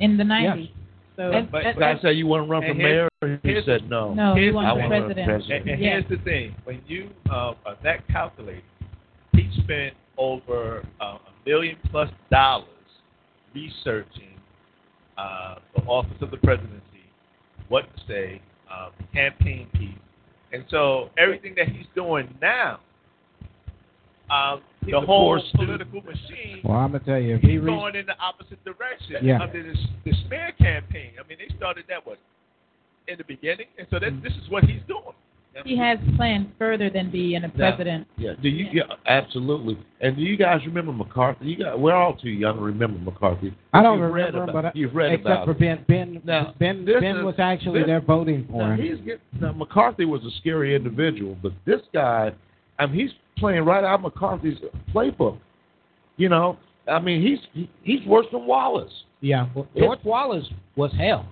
In the '90s. So And- But- and- I said, "You want to run for mayor?" here's- He here's- said, "No." no, he Here's- wanted I for wanna run for president. president. And, and Yeah. here's the thing: when you uh, are that calculated, he spent over uh, a million plus dollars researching uh, the office of the presidency, what to say, um, campaign piece, and so everything that he's doing now, um, He's the a whole poor student. political machine Well, I'm gonna tell you, if he he's going in the opposite direction Yeah. under this the smear campaign. I mean, they started that one in the beginning, and so that, mm-hmm. this is what he's doing. He has plans further than being a president. Yeah. Do you? Yeah, absolutely. And do you guys remember McCarthy? You got. We're all too young to remember McCarthy. I don't You've read remember about- but I, you've read except about for it. Ben. Ben. Now, Ben. Ben is- was actually this- there voting for Now, him. he's get, now McCarthy was a scary individual, but this guy, I mean, he's playing right out of McCarthy's playbook. You know, I mean, he's he, he's worse than Wallace. Yeah, well, George Wallace was hell.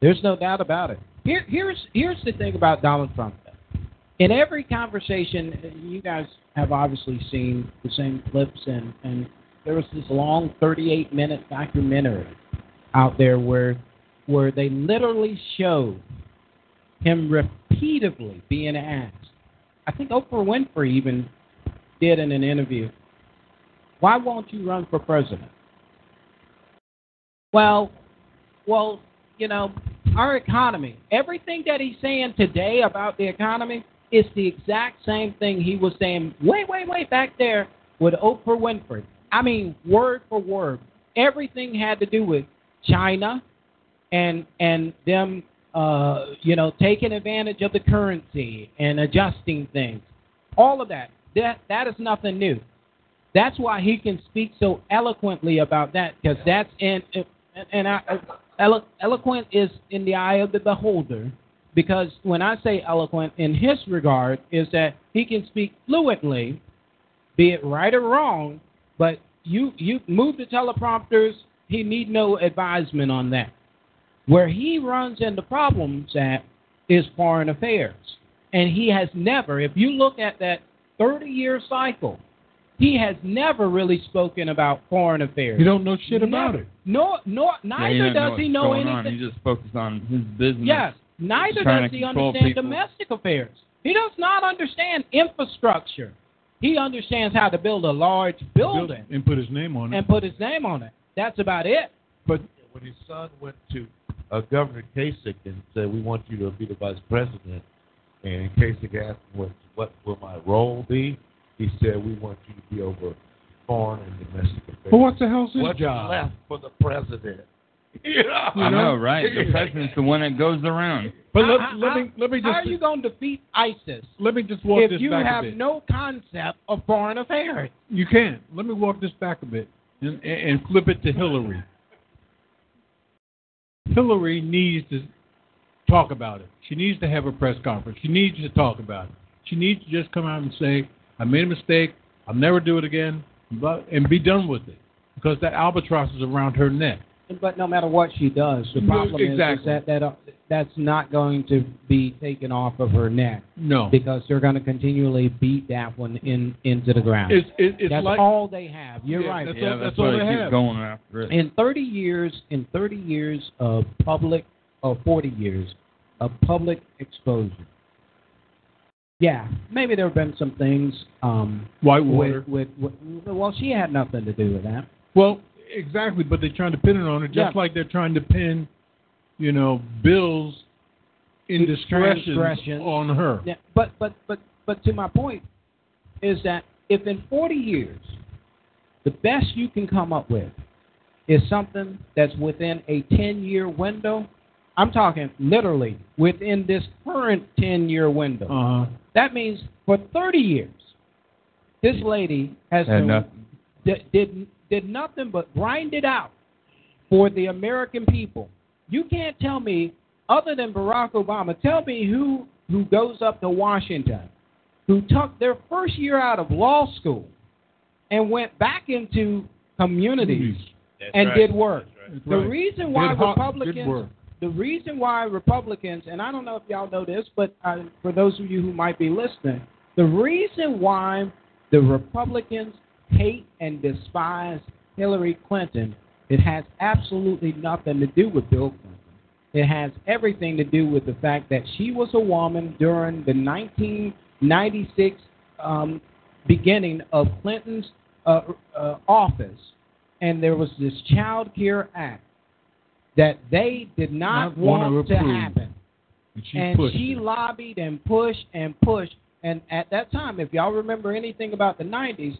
There's no doubt about it. Here, here's here's the thing about Donald Trump. In every conversation, you guys have obviously seen the same clips, and and there was this long 38 minute documentary out there where where they literally showed him repeatedly being asked. I think Oprah Winfrey even did in an interview. Why won't you run for president? Well, well, you know, our economy, everything that he's saying today about the economy is the exact same thing he was saying way, way, way back there with Oprah Winfrey. I mean, word for word. Everything had to do with China and and them uh, you know, taking advantage of the currency and adjusting things. All of that. That that is nothing new. That's why he can speak so eloquently about that because that's in and, I, elo, eloquent is in the eye of the beholder. Because when I say eloquent in his regard, is that he can speak fluently, be it right or wrong, but you you move the teleprompters he need no advisement on that. Where he runs into problems at is foreign affairs. And he has never, if you look at that 30 year cycle, he has never really spoken about foreign affairs. You don't know shit about Never. it. No, no, neither he doesn't know he know going on. anything. He just focuses on his business. Yes, neither does he understand people. domestic affairs. He does not understand infrastructure. He understands how to build a large building And put his name on it. and put his name on it. That's about it. But when his son went to uh, Governor Kasich and said, "We want you to be the vice president," and Kasich asked him, "What what will my role be?" He said, "We want you to be over foreign and domestic affairs." But what the hell's his What's job? left for the president? You know? I know, right? The president's the one that goes around. But let, How- let me let me How just are you going to defeat ISIS let me just walk if this you back have a bit. no concept of foreign affairs? You can't. Let me walk this back a bit and, and and flip it to Hillary. Hillary needs to talk about it. She needs to have a press conference. She needs to talk about it. She needs to just come out and say, "I made a mistake. I'll never do it again," but and be done with it because that albatross is around her neck. But no matter what she does, the No, problem is- is, that, that uh, that's not going to be taken off of her neck No, because they're going to continually beat that one in into the ground. it's it, it's that's like all they have. You're Yeah, right. that's yeah, all- that's, that's all why they they have. going after it. In 30 years, in 30 years of public, or 40 years of public exposure. Yeah, maybe there have been some things um, Whitewater. with, with, with. Well, she had nothing to do with that. Well, exactly, but they're trying to pin it on her, just Yeah. like they're trying to pin, you know, Bill's indiscretions Transgressions. on her. Yeah, but but but but to my point is that if in 40 years the best you can come up with is something that's within a 10-year window, I'm talking literally within this current 10-year window. Uh huh. That means for 30 years, this lady has Had been, nothing. did, did did nothing but grind it out for the American people. You can't tell me, other than Barack Obama, tell me who who goes up to Washington, who took their first year out of law school, and went back into communities That's and right. did work. That's The right. reason why Did Republicans work. the reason why Republicans, and I don't know if y'all know this, but uh, for those of you who might be listening, the reason why the Republicans hate and despise Hillary Clinton, it has absolutely nothing to do with Bill Clinton. It has everything to do with the fact that she was a woman during the 1996 um, beginning of Clinton's uh, uh, office, and there was this Child Care Act that they did not, Not want to approve. happen. And she and she lobbied and pushed and pushed. And at that time, if y'all remember anything about the 90s,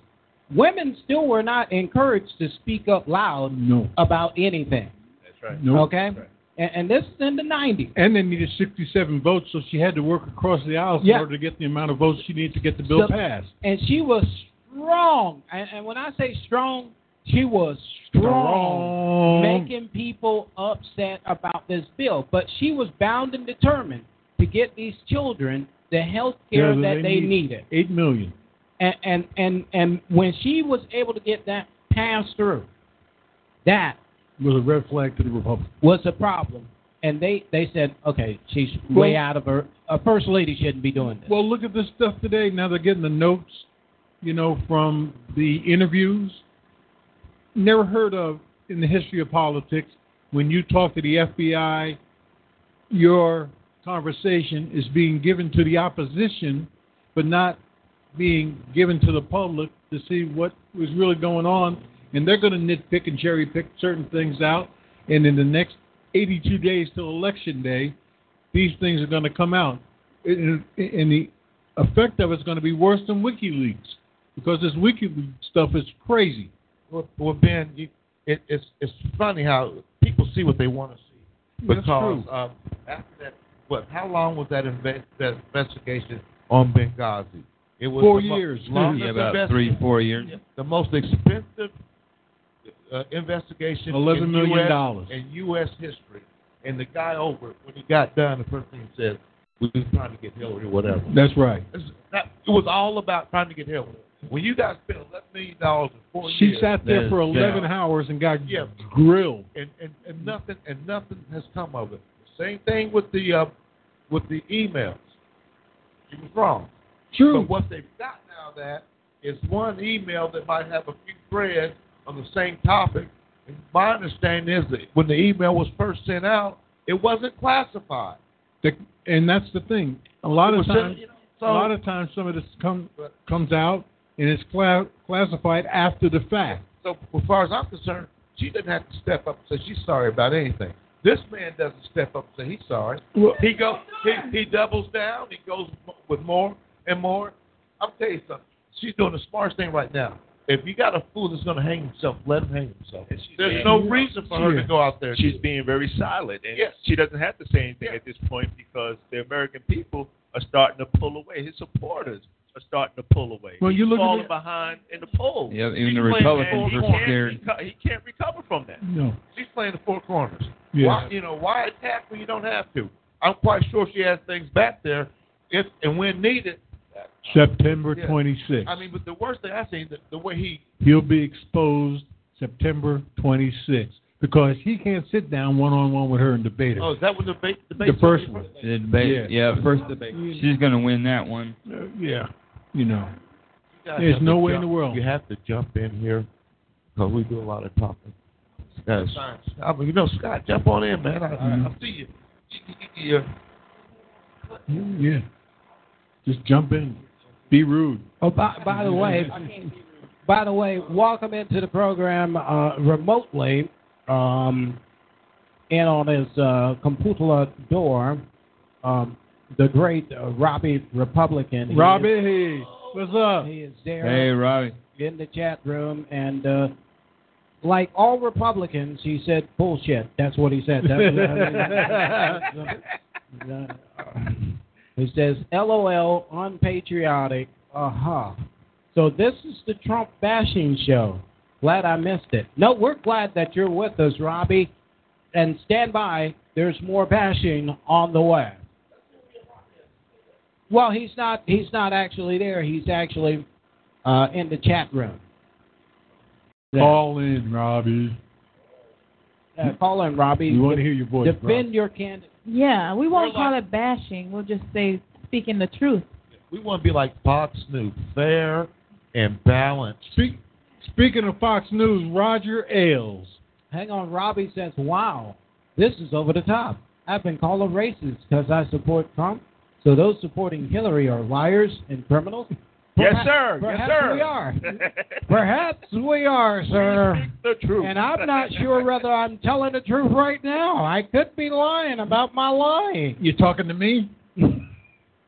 women still were not encouraged to speak up loud No. about anything. That's right. No. Okay? And, and this is in the 90s. And they needed 67 votes, so she had to work across the aisle in order to get the amount of votes she needed to get the bill So- passed. And she was strong. And, and when I say strong, she was strong, making people upset about this bill. But she was bound and determined to get these children the health care Yeah, that they needed. Eight million. And, and and and when she was able to get that passed through, that was a red flag to the Republicans. was a problem. And they they said, okay, she's way out of her. A first lady shouldn't be doing this. Well, look at this stuff today. Now they're getting the notes, you know, from the interviews. Never heard of in the history of politics when you talk to the FBI, your conversation is being given to the opposition, but not being given to the public to see what was really going on. And they're going to nitpick and cherry pick certain things out. And in the next 82 days till election day, these things are going to come out. And, the effect of it's going to be worse than WikiLeaks because this WikiLeaks stuff is crazy. Well, well Ben, you, it, it's it's funny how people see what they want to see That's because true. um, after that, what? How long was that, inve- that investigation on Benghazi? It was Four years. Yeah, about three, four years. the most expensive uh, investigation $11 in million US, dollars. in U.S. history. And the guy over when he got done, the first thing he said, "We was trying to get Hillary, or whatever." That's right. It was all about trying to get Hillary. When you guys spent eleven million dollars in four She years, sat there for 11 hours and got Yeah. grilled. and, and and nothing and nothing has come of it. Same thing with the uh, with the emails. She was wrong. True. But what they've got now that is one email that might have a few threads on the same topic. And my understanding is that when the email was first sent out, it wasn't classified. The, and that's the thing. A lot of times, you know, so- a lot of times, some of this come, comes out and it's cla- classified after the fact. So as far as I'm concerned, she didn't have to step up and say she's sorry about anything. This man doesn't step up and say he's sorry. Well- he go he, he doubles down. He goes with more and more. I'll tell you something. She's doing the smartest thing right now. If you got a fool that's going to hang himself, let him hang himself. There's being- no reason for her to go out there. She's being very silent, and Yes. she doesn't have to say anything at this point because the American people are starting to pull away. His supporters are starting to pull away. Well, you look at falling the- behind in the polls. Yep, even He's the playing- Republicans he are can't scared. reco- he can't recover from that. No. She's playing the four corners. Yeah. Why, you know, why attack when you don't have to? I'm quite sure she has things back there, if and when needed. September Yeah. 26th. I mean, but the worst thing I see the, the way he He'll be exposed September 26th because he can't sit down one on one with her and debate her. Oh, is that what the debate? debate the first one. The debate, Yeah. yeah, the first debate. She's gonna win that one. Uh, yeah. You know. You There's no to way in the world. You have to jump in here because we do a lot of talking. Yes. I mean, you know, Scott, jump on in, man. I, I, I see you. You- you- Yeah. Just jump in. Be rude. Oh, by, by the way, by the way, welcome into the program uh, remotely. Um, in on his uh, computer door, um, the great uh, Robbie Republican. He is- Robbie, what's up? He is there Hey, Robbie. in the chat room, and uh, like all Republicans, he said bullshit. That's what he said. That was- uh, he says, "LOL, unpatriotic." Uh huh. So this is the Trump bashing show. Glad I missed it. No, we're glad that you're with us, Robbie. And stand by. There's more bashing on the way. Well, he's not. He's not actually there. He's actually uh, in the chat room. Call in, Robbie. Uh, call in, Robbie. We want to hear your voice, Defend your candidate. Yeah, we won't We're call it bashing. We'll just say speaking the truth. we want to be like Fox News, fair and balanced. Speak, speaking of Fox News, Roger Ailes. Hang on, Robbie says, "Wow, this is over the top. I've been called a racist because I support Trump. So those supporting Hillary are liars and criminals." Yes, sir. Perhaps yes, sir. we are. Perhaps we are, sir. the truth. And I'm not sure whether I'm telling the truth right now. I could be lying about my lying. You talking to me?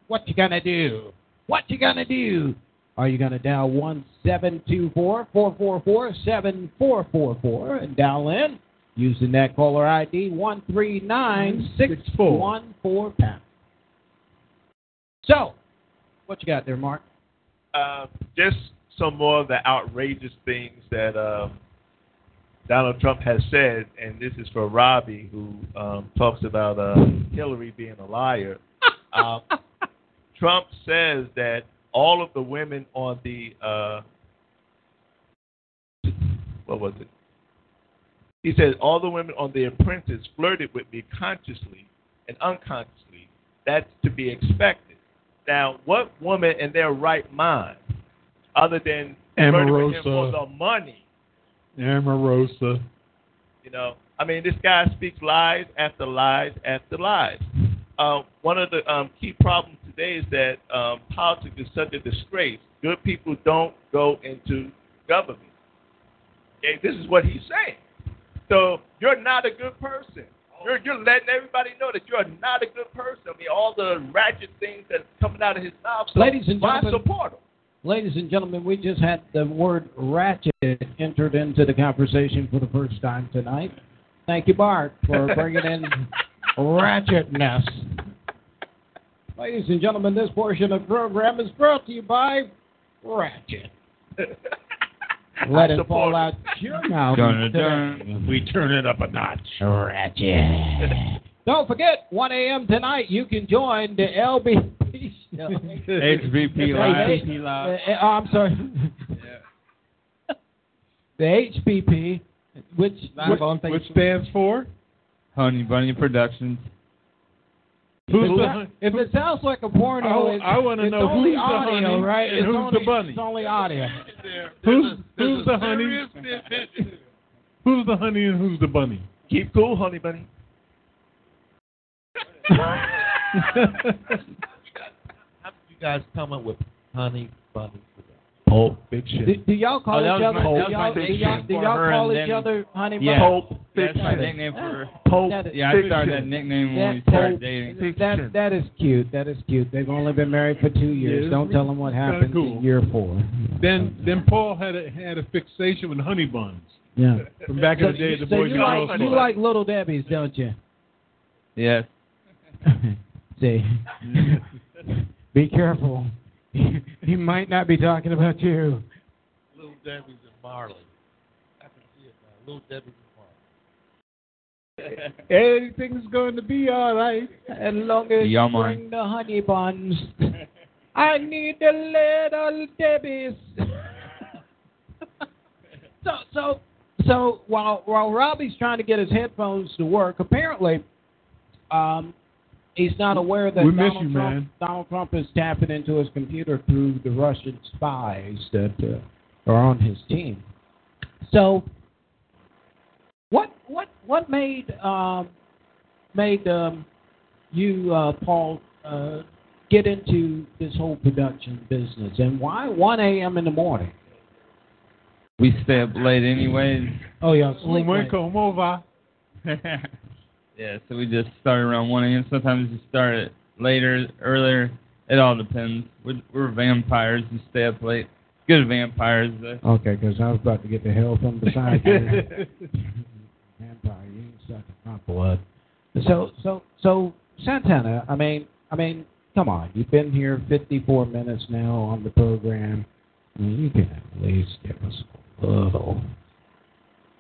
What you gonna do? What you gonna do? Are you gonna dial one seven two four four four four seven four four four and dial in using that caller ID one three nine six one four pound. So, what you got there, Mark? Uh, just some more of the outrageous things that um, Donald Trump has said, and this is for Robbie, who um, talks about uh, Hillary being a liar. Um, Trump says that all of the women on the uh, what was it? He says all the women on The Apprentice flirted with me consciously and unconsciously. That's to be expected. Now, what woman in their right mind, other than with him for the money, Omarosa. you know, I mean, this guy speaks lies after lies after lies. Uh, one of the um, key problems today is that um, politics is such a disgrace. Good people don't go into government. Okay, this is what he's saying. So you're not a good person. You're, you're letting everybody know that you're not a good person. I mean, all the ratchet things that's coming out of his mouth. So Ladies and why gentlemen, support him? Ladies and gentlemen, we just had the word ratchet entered into the conversation for the first time tonight. Thank you, Bart, for bringing in ratchetness. Ladies and gentlemen, this portion of the program is brought to you by Ratchet. Let it fall out your mouth. Dun, today. dun. We turn it up a notch. Ratchet. Don't forget, 1 a.m. tonight, you can join the LBP HVP Live. HVP Live. Uh, I'm sorry. The HPP, which Which, which stands for? Honey Bunny Productions. Who's if, the it, if it sounds like a porno, oh, I- I wanna know only who's the audio, honey right? and it's who's only, the bunny. It's only audio. Who's who's the honey? Who's the honey and who's the bunny? Keep cool, honey bunny. How did you guys come up with honey bunny? Pulp Do, fiction. do y'all call Oh, each other? my- do that y'all, my do y'all, do y'all call each then- other honey Yeah. bunny? Pulp That's my fiction. nickname for her. Pulp That is- Yeah, I started that nickname when That we started Pulp dating. That that is cute. That is cute. They've only been married for two years. Yeah, Don't tell them what kinda happened cool. in year four. Then then Paul had a had a fixation with honey buns Yeah. from back in So, the day. at The so Boys you and like you like little Debbie's, don't you? Yes. See, be careful. he might not be talking about you. Little Debbie's and Marley. I can see it now. Little Debbie's and Marley. Everything's going to be all right as long as you man. bring the honey buns. I need the little Debbie's. so, so, so while while Robbie's trying to get his headphones to work, apparently, um, he's not aware that We miss Donald you, Trump man. Donald Trump is tapping into his computer through the Russian spies that uh, are on his team. So, what what what made um, made um, you uh, Paul uh, get into this whole production business, and why 1 a.m. in the morning? We stay up late anyways. Oh yeah, Un sleep buen late. como va. yeah, so we just start around 1 a.m. Sometimes we start it later, earlier. It all depends. We're, we're vampires. We stay up late. Good vampires, though. Okay, because I was about to get the hell from beside you. Vampire, you ain't sucking my blood. So, so, so, Santana. I mean, I mean, come on. You've been here 54 minutes now on the program. I mean, you can at least give us a little,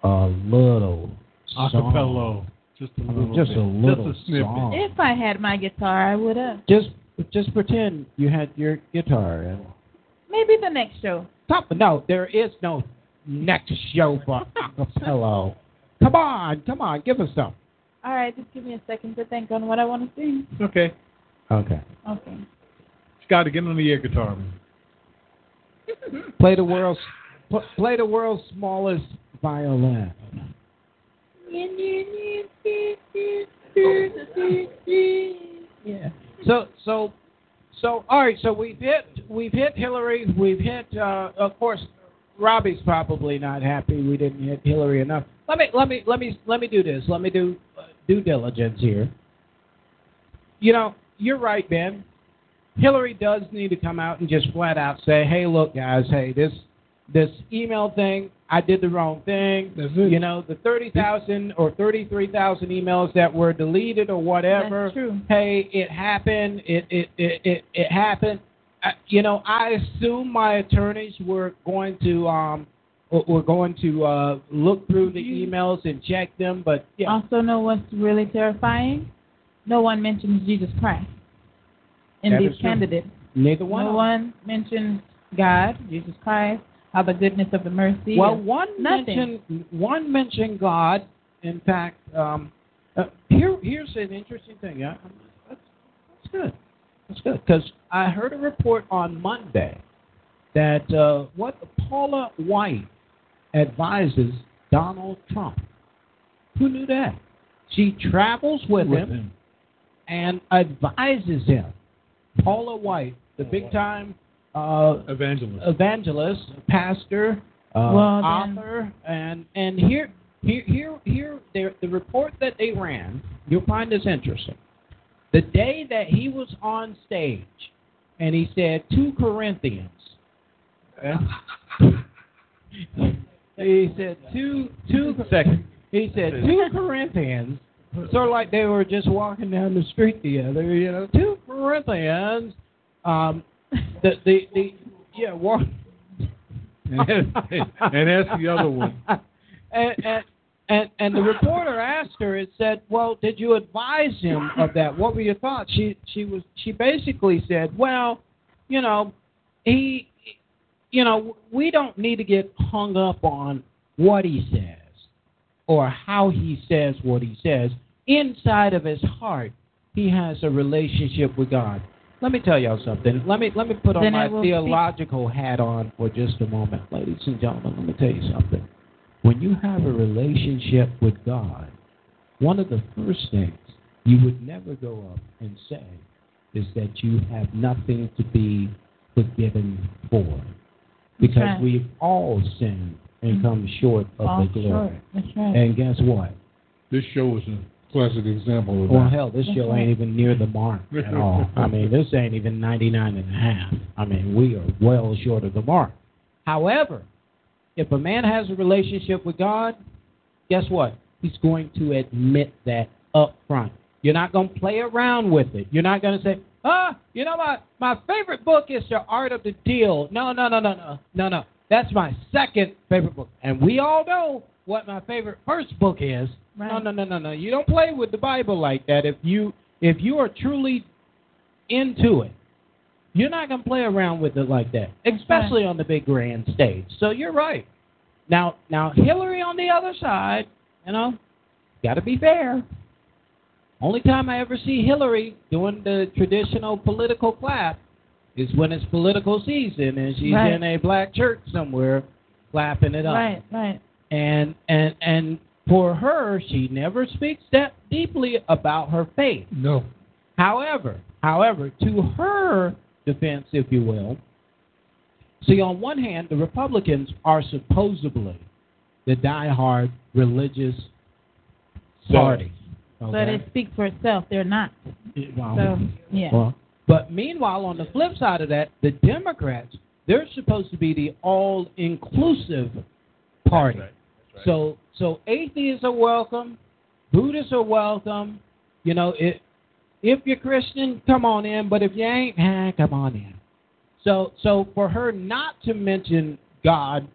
a little song. Acapello. Just a I mean, little just bit. a little Just a snippet. song. If I had my guitar, I would have. Just, just pretend you had your guitar and Maybe the next show. Stop. No, there is no next show for acapello. Come on, come on, give us some. All right, just give me a second to think on what I want to sing. Okay. Okay. Okay. Scott, get on the air guitar, man. Play the world's play the world's smallest violin. Yeah. So so so all right. So we've hit we've hit Hillary. We've hit. Uh, of course, Robbie's probably not happy. We didn't hit Hillary enough. Let me let me let me let me do this. Let me do uh, due diligence here. You know, you're right, Ben. Hillary does need to come out and just flat out say, "Hey, look, guys. Hey, this this email thing, I did the wrong thing. You know, the thirty thousand or thirty three thousand emails that were deleted or whatever. That's true. Hey, it happened. It it it it, it happened. Uh, you know, I assume my attorneys were going to um were were going to uh look through the emails and check them, but yeah. Also, know what's really terrifying? No one mentions Jesus Christ in That these candidates. Neither one. No one mentions God, Jesus Christ, how the goodness of the mercy. Well, one nothing. mentioned one mentioned God. In fact, um, uh, here here's an interesting thing. Yeah, that's, that's good. That's good because I heard a report on Monday that uh, what Paula White advises Donald Trump. Who knew that? She travels with, With him, him. and advises him. Paula White, the big time uh, Evangelist. evangelist, pastor, uh, Well, author, and and here here here here the the report that they ran. You'll find this interesting. The day that he was on stage, and he said two Corinthians. he said two two seconds. He said two Corinthians. Sort of like they were just walking down the street together, you know. Two Corinthians. Um, the the the yeah walk. and, that's, and that's the other one. and, and And and the reporter asked her and said, "Well, did you advise him of that? What were your thoughts?" She she was she basically said, "Well, you know, he, you know, we don't need to get hung up on what he says or how he says what he says. Inside of his heart, he has a relationship with God." Let me tell y'all something. Let me let me put on Then my I will speak. theological hat on for just a moment, ladies and gentlemen. Let me tell you something. When you have a relationship with God, one of the first things you would never go up and say is that you have nothing to be forgiven for. Because right. we've all sinned and mm-hmm. come short of Fall the glory. short. That's right. And guess what? This show is a classic example of Well, that. hell, this show ain't even near the mark at all. I mean, this ain't even 99 and a half. I mean, we are well short of the mark. However, if a man has a relationship with God, guess what? He's going to admit that up front. You're not going to play around with it. You're not going to say, ah, you know what? My favorite book is The Art of the Deal. No, no, no, no, no, no, no. That's my second favorite book. And we all know what my favorite first book is. No, Right. no, no, no, no. You don't play with the Bible like that. If you if you are truly into it, you're not going to play around with it like that, especially on the big grand stage. So you're right. Now, now Hillary on the other side, you know, got to be fair. Only time I ever see Hillary doing the traditional political clap is when it's political season and she's Right. in a black church somewhere clapping it up. Right, right. And and and for her, she never speaks that deeply about her faith. No. However, however, to her defense, if you will, see, on one hand, the Republicans are supposedly the diehard religious party. But okay? it speaks for itself. They're not. Well, So, yeah. well, but meanwhile, on the flip side of that, the Democrats, they're supposed to be the all-inclusive party. That's right. Right. So, so atheists are welcome, Buddhists are welcome. You know, it, if you're Christian, come on in. But if you ain't, eh, come on in. So, so for her not to mention God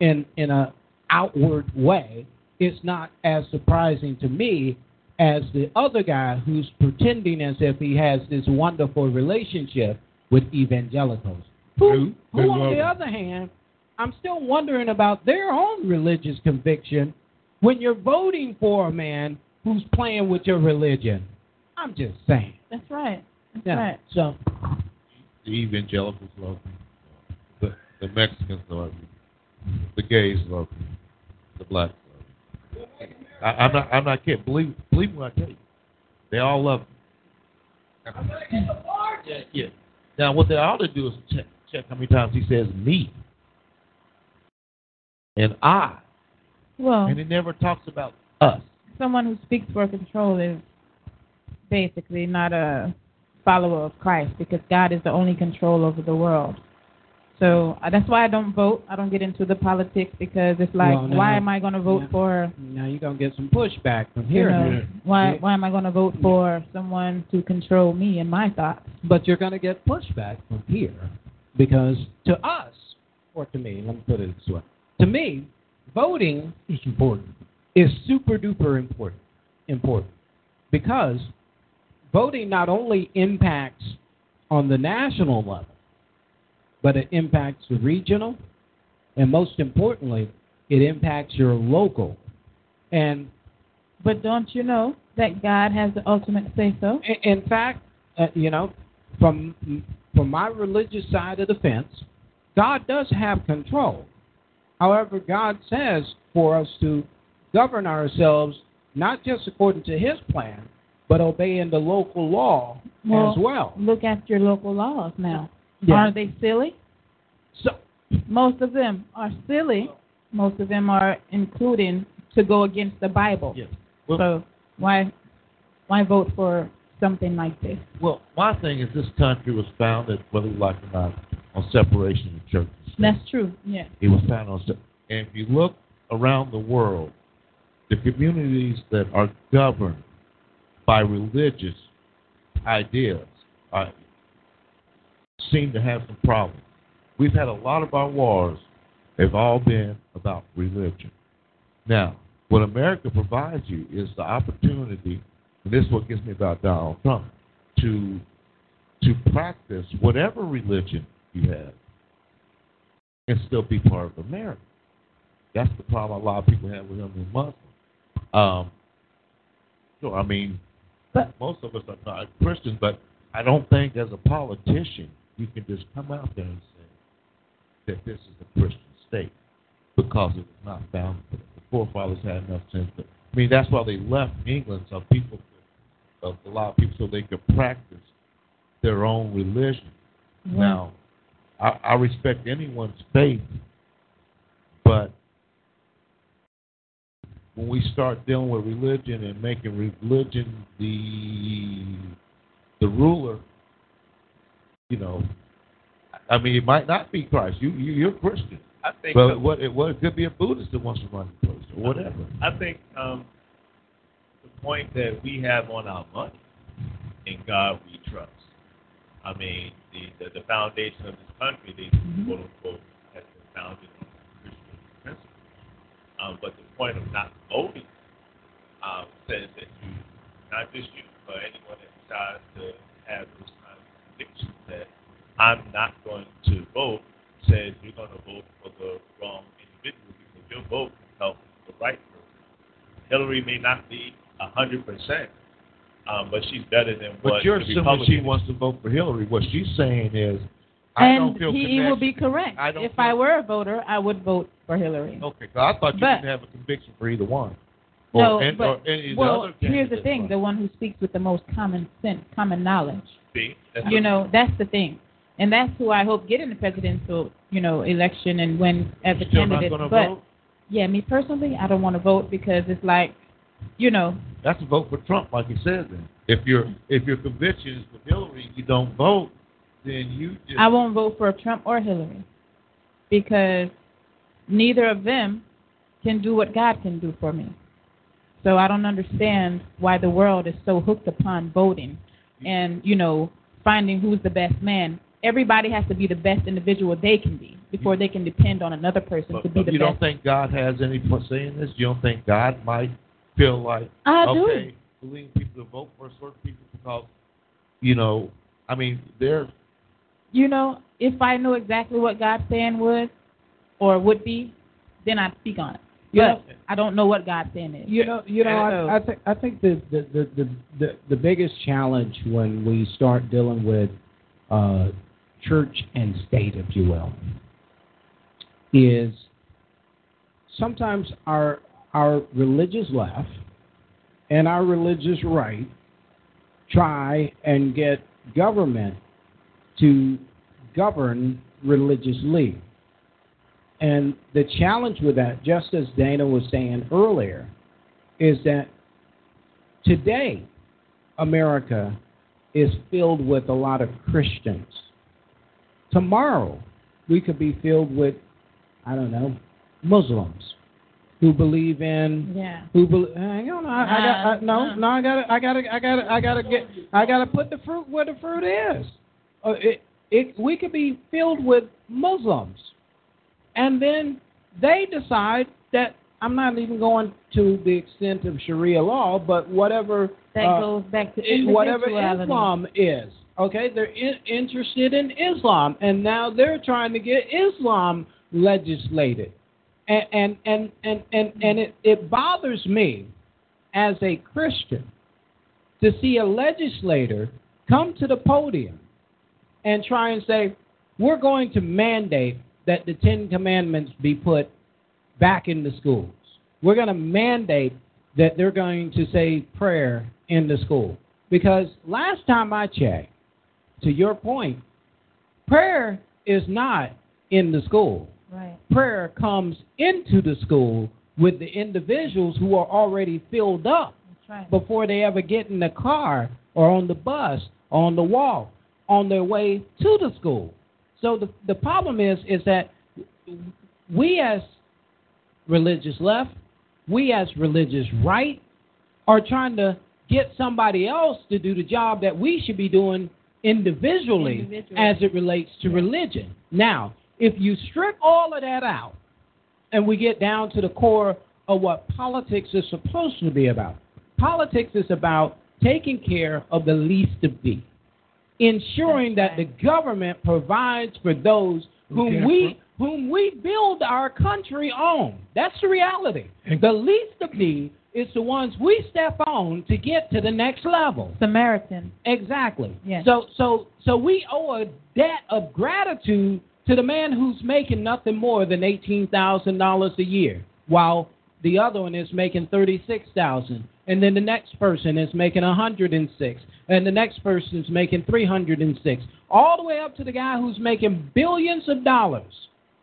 in in a outward way, it's not as surprising to me as the other guy who's pretending as if he has this wonderful relationship with evangelicals. Who, who on the other hand, I'm still wondering about their own religious conviction when you're voting for a man who's playing with your religion. I'm just saying. That's right. That's Yeah. right. So The evangelicals love me. The, the Mexicans love me. The gays love me. The blacks love me. I, I'm not. I'm not kidding. Believe, believe me when I tell you. They all love me. Yeah, yeah. Now, what they ought to do is check, check how many times he says me and I, Well, and it never talks about us. someone who speaks for control is basically not a follower of Christ because God is the only control over the world. So uh, that's why I don't vote. I don't get into the politics because it's like, Well, now- why am I going to vote yeah. for? now you're gonna get some pushback from You here. know, why Yeah. why am I going to vote for someone to control me and my thoughts? But you're going to get pushback from here because to us, or to me, let me put it this way: to me, voting is important. is super duper important. Important because voting not only impacts on the national level, but it impacts the regional, and most importantly, it impacts your local. And But don't you know that God has the ultimate say so? In fact, uh, you know, from from my religious side of the fence, God does have control. However, God says for us to govern ourselves not just according to His plan, but obeying the local law as well. Look at your local laws now. Yeah. Aren't they silly? So Most of them are silly. Most of them are including to go against the Bible. Yes. Well, so why why vote for something like this? well, my thing is this country was founded, whether you like it or not, on separation of church. That's true. Yeah. It was on. And if you look around the world, the communities that are governed by religious ideas uh, seem to have some problems. We've had a lot of our wars have all been about religion. Now, What America provides you is the opportunity, and this is what gets me about Donald Trump, to to practice whatever religion you have and still be part of America. That's the problem a lot of people have with him as Muslim. Um, so I mean, most of us are not Christians, but I don't think as a politician you can just come out there and say that this is a Christian state because it was not founded. The forefathers had enough sense. To, I mean, that's why they left England, so people, could, a lot of people, so they could practice their own religion. Mhm. Now, I, I respect anyone's faith, but when we start dealing with religion and making religion the the ruler, you know, I mean, it might not be Christ. You, you you're Christian, I think but what it, what it could be a Buddhist that wants to run the place or whatever. I think um, the point that we have on our money, in God we trust. I mean, the, the, the foundation of this country, they quote unquote, has been founded on Christian principles. Um, but the point of not voting um, says that you, not just you, but anyone that decides to have those kind of convictions that I'm not going to vote, says you're going to vote for the wrong individual because your vote can help the right person. Hillary may not be a hundred percent, um, but she's better than what But you're the assuming she wants to vote for Hillary. What she's saying is, I and don't feel he connection. will be correct. I If I were a voter, I would vote for Hillary. Okay, 'cause I thought you But- didn't have a conviction for either one. Or, No, and, but or any the well, other here's the thing: run. the one who speaks with the most common sense, common knowledge. See, that's You know, that's the thing, and that's who I hope get in the presidential, you know, election and win as a Still not candidate. gonna but vote? yeah, me personally, I don't want to vote because it's like, you know, That's a vote for Trump, like he said. Then, if your if your conviction is for Hillary, you don't vote, then you just I won't vote for Trump or Hillary because neither of them can do what God can do for me. So I don't understand why the world is so hooked upon voting and, you know, finding who's the best man. Everybody has to be the best individual they can be before they can depend on another person But, to be the you best. You don't think God has any say in this? You don't think God might feel like I do. okay, leading people to vote for certain people because you know, I mean, they're You know, if I knew exactly what God's saying was or would be, then I'd speak on it. You but know- I don't know what God's saying is. You know, you know, So- I, I think I think the the, the the the the biggest challenge when we start dealing with uh, church and state, if you will, is sometimes our our religious left and our religious right try and get government to govern religiously. And the challenge with that, just as Dana was saying earlier, is that today America is filled with a lot of Christians. Tomorrow we could be filled with, I don't know, Muslims who believe in Yeah. who believe. Hang on, I, I got I, no, Uh, no. I got to I got I got I got to get. I got to put the fruit where the fruit is. Uh, it, it we could be filled with Muslims, and then they decide that I'm not even going to the extent of Sharia law, but whatever That uh, goes back to it- whatever. Islam is. Okay, they're in, interested in Islam, and now they're trying to get Islam legislated, and and and and and, it, it bothers me as a Christian to see a legislator come to the podium and try and say we're going to mandate that the Ten Commandments be put back in the schools. We're going to mandate that they're going to say prayer in the school. Because last time I checked, to your point, prayer is not in the school. Right. Prayer comes into the school with the individuals who are already filled up right. before they ever get in the car or on the bus or on the walk on their way to the school. So the the problem is is that we as religious left, we as religious right are trying to get somebody else to do the job that we should be doing individually, Individually. as it relates to religion. Now, if you strip all of that out and we get down to the core of what politics is supposed to be about. Politics is about taking care of the least of these, ensuring that the government provides for those whom Okay. we whom we build our country on. That's the reality. The least of these is the ones we step on to get to the next level. Samaritan. Exactly. Yes. So so so we owe a debt of gratitude to the man who's making nothing more than eighteen thousand dollars a year, while the other one is making thirty six thousand, and then the next person is making a hundred and six, and the next person is making three hundred and six, all the way up to the guy who's making billions of dollars.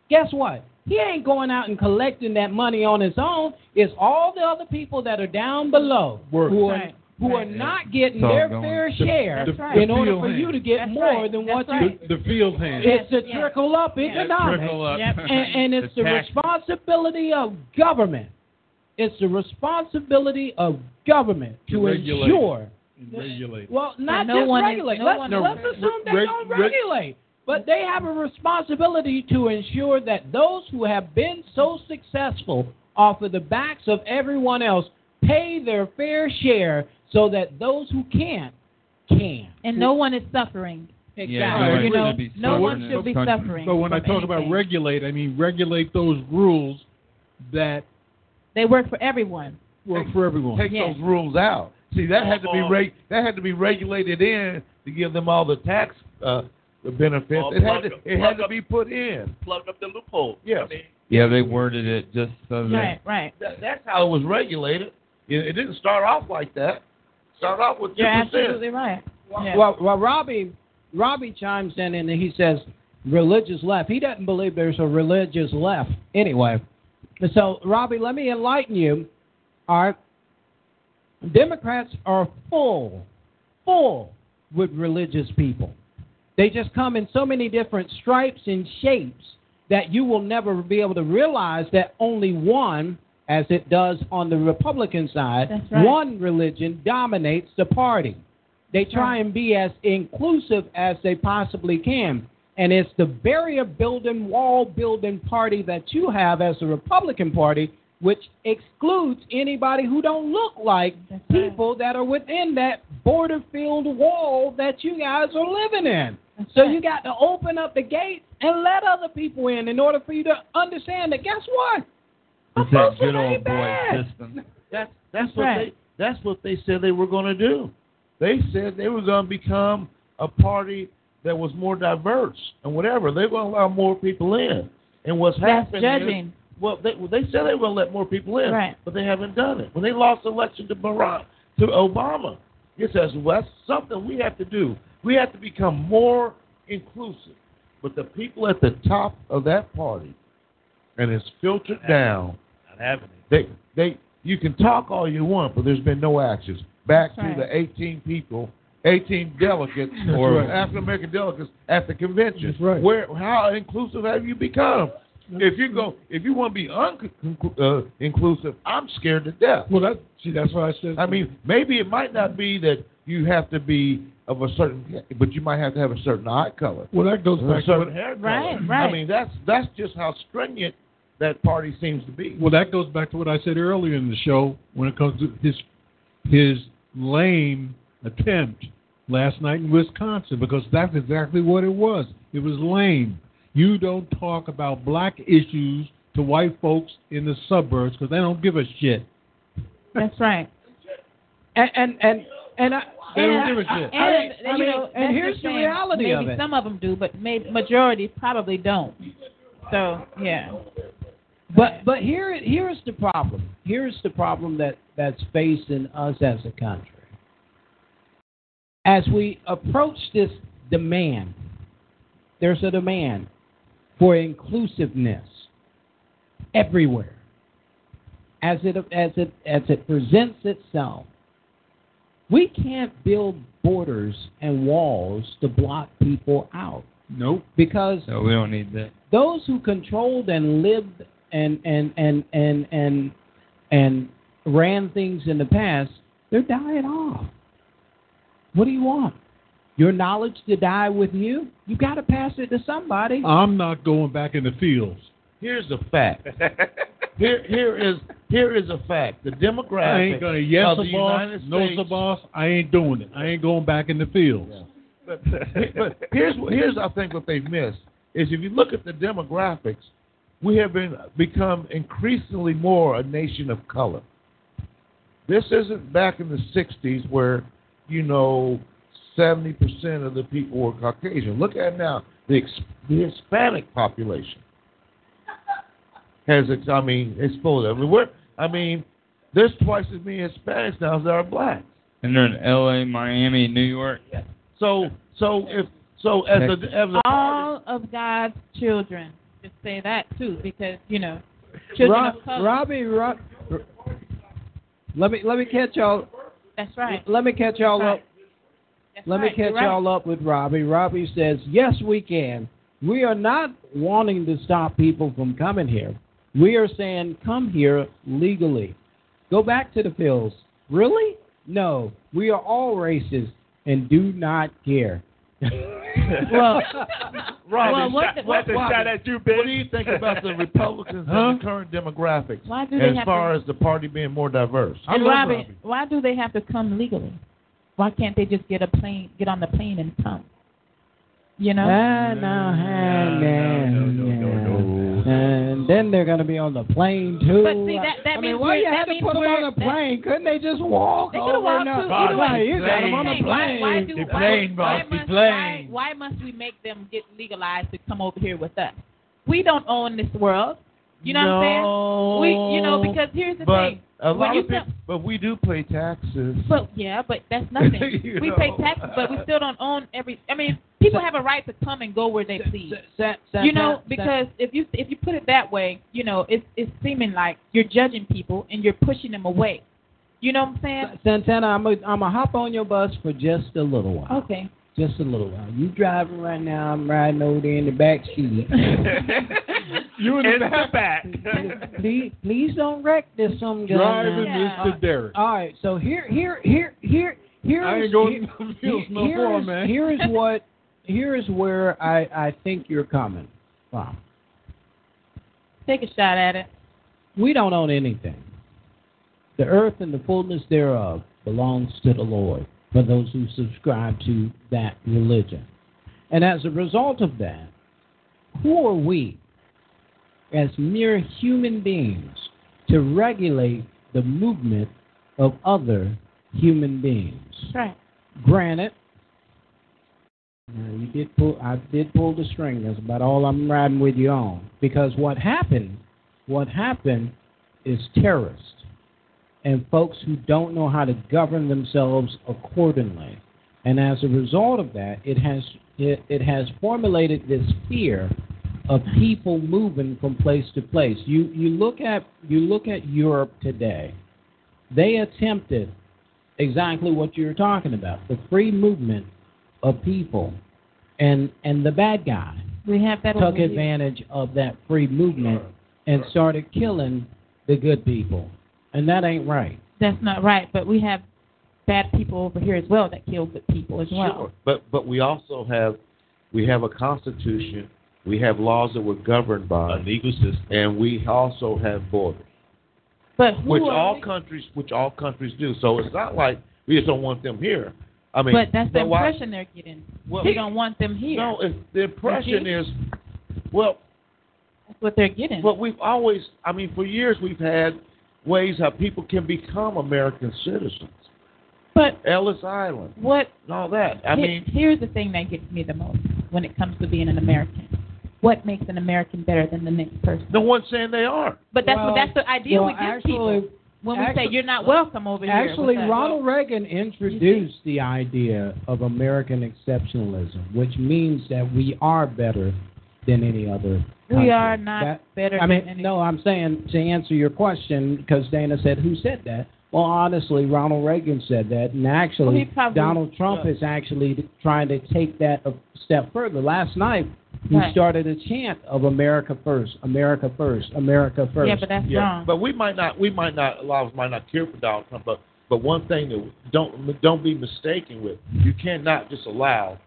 Guess what? He ain't going out and collecting that money on his own. It's all the other people that are down below who are Right. Who are not getting It's their going- fair The- share the- the in order for hand. you to get That's more right. than That's what right. you. The, the field hand. It's the Yeah. trickle up economics, Trickle up. Yep. and, and it's The the, responsibility of government. It's the responsibility of government To to ensure. regulate. Well, not no just one is- regulate. no let's one let's is- assume they Reg- don't reg- regulate, but they have a responsibility to ensure that those who have been so successful off of the backs of everyone else pay their fair share, so that those who can't can. And no one is suffering. Exactly. Yeah, no one you know, should be no suffering one should be suffering. But when I from talk about regulate, I mean regulate those rules that they work for everyone. work for everyone. Take Yeah. those rules out. See, that had to be reg- that had to be regulated in to give them all the tax uh, the benefits. Or It had to up- it had plug to up- be put in. Plug up the loophole. Yes. I mean, Yeah, they worded it just so that Right, right. That, that's how it was regulated. It, it didn't start off like that. Start off with two You're percent. absolutely right. Yeah. Well, well, Robbie, Robbie chimes in and he says religious left. He doesn't believe there's a religious left anyway. So, Robbie, let me enlighten you. All right, Democrats are full, full with religious people. They just come in so many different stripes and shapes that you will never be able to realize that only one, as it does on the Republican side, right. one religion dominates the party. They try and be as inclusive as they possibly can. And it's the barrier building, wall building party that you have as the Republican Party, which excludes anybody who don't look like That's right. people that are within that border filled wall that you guys are living in. That's So right. you got to open up the gates and let other people in in order for you to understand that guess what? A it's that good old ain't boy system. That's that's That's what right. they that's what they said they were going to do. They said they were going to become a party that was more diverse and whatever. They're going to allow more people in. And what's That's happening is well, they well, they said they were going to let more people in, Right. but they haven't done it. When they lost the election to Barack to Obama, it says well, that's something we have to do. We have to become more inclusive. But the people at the top of that party, and it's filtered down. Not having. They they you can talk all you want, but there's been no actions. Back That's to right. the 18 people, 18 delegates or right. African American delegates at the convention. That's right. Where how inclusive have you become? If you go, if you want to be un- uh, inclusive, I'm scared to death. Well, that see, that's what I said. I mean, maybe it might not be that you have to be of a certain, but you might have to have a certain eye color, well, that goes back to certain hair color. Right, right. I mean, that's that's just how stringent that party seems to be. well, that goes back to what I said earlier in the show when it comes to his his lame attempt last night in Wisconsin because that's exactly what it was. It was lame. You don't talk about black issues to white folks in the suburbs because they don't give a shit. That's right. And and and, and I, They don't give a shit. And, I mean- you I mean, know, and here's the the reality maybe of it. some of them do, but maybe majority probably don't. So yeah, But but here here's the problem. Here's the problem that that's facing us as a country. As we approach this demand, there's a demand for inclusiveness everywhere. As it as it as it presents itself, we can't build borders and walls to block people out Nope. because So we don't need that. those who controlled and lived and and and and and and ran things in the past, they're dying off. What do you want? Your knowledge to die with you? You got to pass it to somebody. I'm not going back in the fields. Here's the fact. here here is here is a fact. The demographic I ain't gonna yes of the the boss, United no States. the boss. I ain't doing it. I ain't going back in the fields. But, but here's here's I think what they've missed is if you look at the demographics, we have been become increasingly more a nation of color. This isn't back in the '60s where you know 70 percent of the people were Caucasian. Look at now the, the Hispanic population has ex- I mean exploded. I mean we're I mean there's twice as many Hispanics now as there are blacks. And they're in L.A., Miami, New York. So so if so as a as a All of God's children. Just say that too, because you know, children Rob, of color. Robbie, Rob, let me let me catch y'all. That's right. Let me catch y'all Right. up. Let me catch right. y'all up with Robbie. Robbie says, "Yes, we can. We are not wanting to stop people from coming here. We are saying come here legally. Go back to the fields. Really? No. We are all racist and do not care." Well, Robbie, well, what, shot- the- what, what, what, what do you think about the Republicans Huh? and the current demographics Why do they as have far to- as the party being more diverse? and Robbie, why do they have to come legally? Why can't they just get a plane, get on the plane and come? You know? Ah, no, ah, no, no, no, And then they're going to be on the plane too. But see, that- that I means mean, why we're- you had to put them on the plane? Couldn't they just walk They over? walked now? too. Either you got them on the Hey, why, plane. why do, The plane, why, boss, the must, plane. Why, why must we make them get legalized to come over here with us? We don't own this world. You know what I'm saying? We, you know, because here's the but thing. a when lot you of people, but we do pay taxes. But yeah, but that's nothing. You we pay taxes, but we still don't own every. I mean, people have a right to come and go where they please. Sa- sa- You know, sa- because if you if you put it that way, you know, it's it's seeming like you're judging people and you're pushing them away. You know what I'm saying? Santana, I'm going to hop on your bus for just a little while. Okay. Just a little while. You driving right now. I'm riding over there in the back seat. You in the back. please, please don't wreck this some gun. Driving now. Mr. Derek. All right, so here, here, here, here, here I is, ain't going here, to fields no here more, is, man. Here is what, here is where I, I think you're coming from. Take a shot at it. We don't own anything. The earth and the fullness thereof belongs to the Lord for those who subscribe to that religion. And as a result of that, who are we as mere human beings to regulate the movement of other human beings? Right. Granted, now, you did pull. I did pull the string. That's about all I'm riding with you on. Because what happened, what happened, is terrorists and folks who don't know how to govern themselves accordingly. And as a result of that, it has it, it has formulated this fear of people moving from place to place. You you look at you look at Europe today. They attempted exactly what you're talking about, the free movement of people. And and the bad guy We have that took over here. advantage of that free movement and started killing the good people. And that ain't right. That's not right. But we have bad people over here as well that kill good people as well. Sure, but but we also have we have a constitution. We have laws that we're governed by, a legal system, and we also have borders, But who which are all we? countries which all countries do. So it's not like we just don't want them here. I mean, but that's the but why- impression they're getting. Well, they don't want them here. No, it's, the impression is, well, That's what they're getting. but we've always, I mean, for years we've had ways how people can become American citizens. But Ellis Island, what? and all that. I Here- mean, here's the thing that gets me the most when it comes to being an American. What makes an American better than the next person? no one's saying they are. But that's Well, that's the idea well, we give actually- people when we actually- say you're not welcome over here. Actually, with us. Ronald Reagan introduced the idea of American exceptionalism, which means that we are better than any other. We are not That- better. I mean, than no, I'm saying to answer your question because Dana said, "Who said that?" Well, honestly, Ronald Reagan said that, and actually, he probably- Donald Trump yeah. is actually trying to take that a step further. Last night, he Right. started a chant of "America first, America first, America first. Yeah, but that's yeah, wrong. but we might not, we might not, a lot of us might not care for Donald Trump, but but one thing that don't don't be mistaken with, you cannot just allow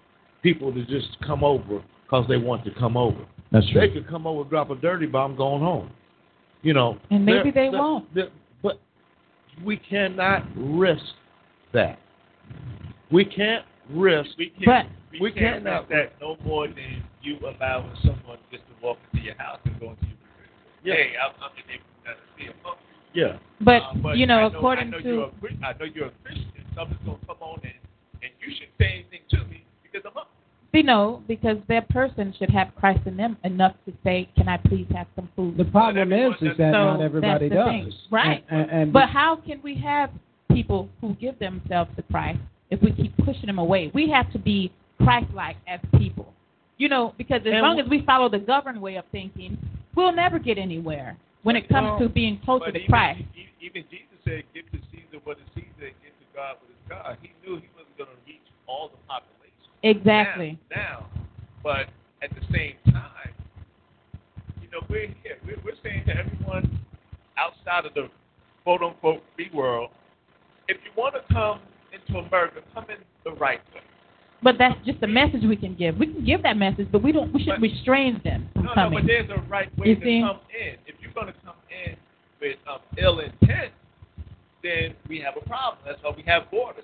people to just come over because they want to come over. That's They could come over, and drop a dirty bomb, going home. You know, And maybe there- they there- won't. there- but we cannot risk that. We can't risk. We can't, But- we, we can't cannot- risk that no more than you allowing someone just to walk into your house and go into your Yeah. Hey, I'm, I'm the neighborhood to see a pump. Yeah. But, Uh, but you know, I according I know to you're a, I know you're a Christian. Someone's gonna come on in, and you shouldn't say anything to me because I'm up. See, no, because that person should have Christ in them enough to say, "Can I please have some food?" The problem is, is that So not everybody does. thing. Right. And, and, and But how can we have people who give themselves to Christ if we keep pushing them away? We have to be Christ-like as people. You know, because as long as we follow the governed way of thinking, we'll never get anywhere when it comes Well, to being closer to even, Christ. even Jesus said, "Give to Caesar what is Caesar, and give to God what is God." He knew he wasn't going to reach all the population. Exactly. Now, now, but at the same time, you know, we're here. We're, we're saying to everyone outside of the quote unquote free world, if you want to come into America, come in the right way. But that's just a message we can give. We can give that message, but we don't. We shouldn't But- restrain them from No, no, but there's a right way You to see? come in. If you're going to come in with um, ill intent, then we have a problem. That's why we have borders.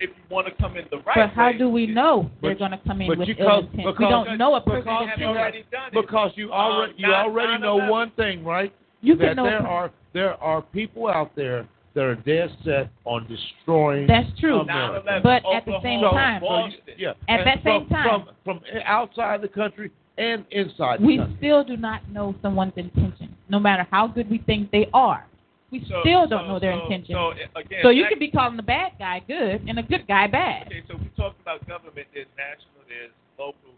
If you want to come in the right but how way, do we it- know they're going to come in with you ill intent? We don't know a person because is you already done it. Because you already Um, you not- already not know 11. one thing, right? You that can know. there are there are people out there that are dead set on destroying. That's true. America. 9/11, But at the same Oklahoma, time- Boston. Yeah. At and that same from, time- from from outside the country and inside the we country. still do not know someone's intention, no matter how good we think they are. We So- still don't so- know their so- intention. So, again, So you that- could be calling the bad guy good and a good guy bad. Okay, so we talked about government. There's national. There's local.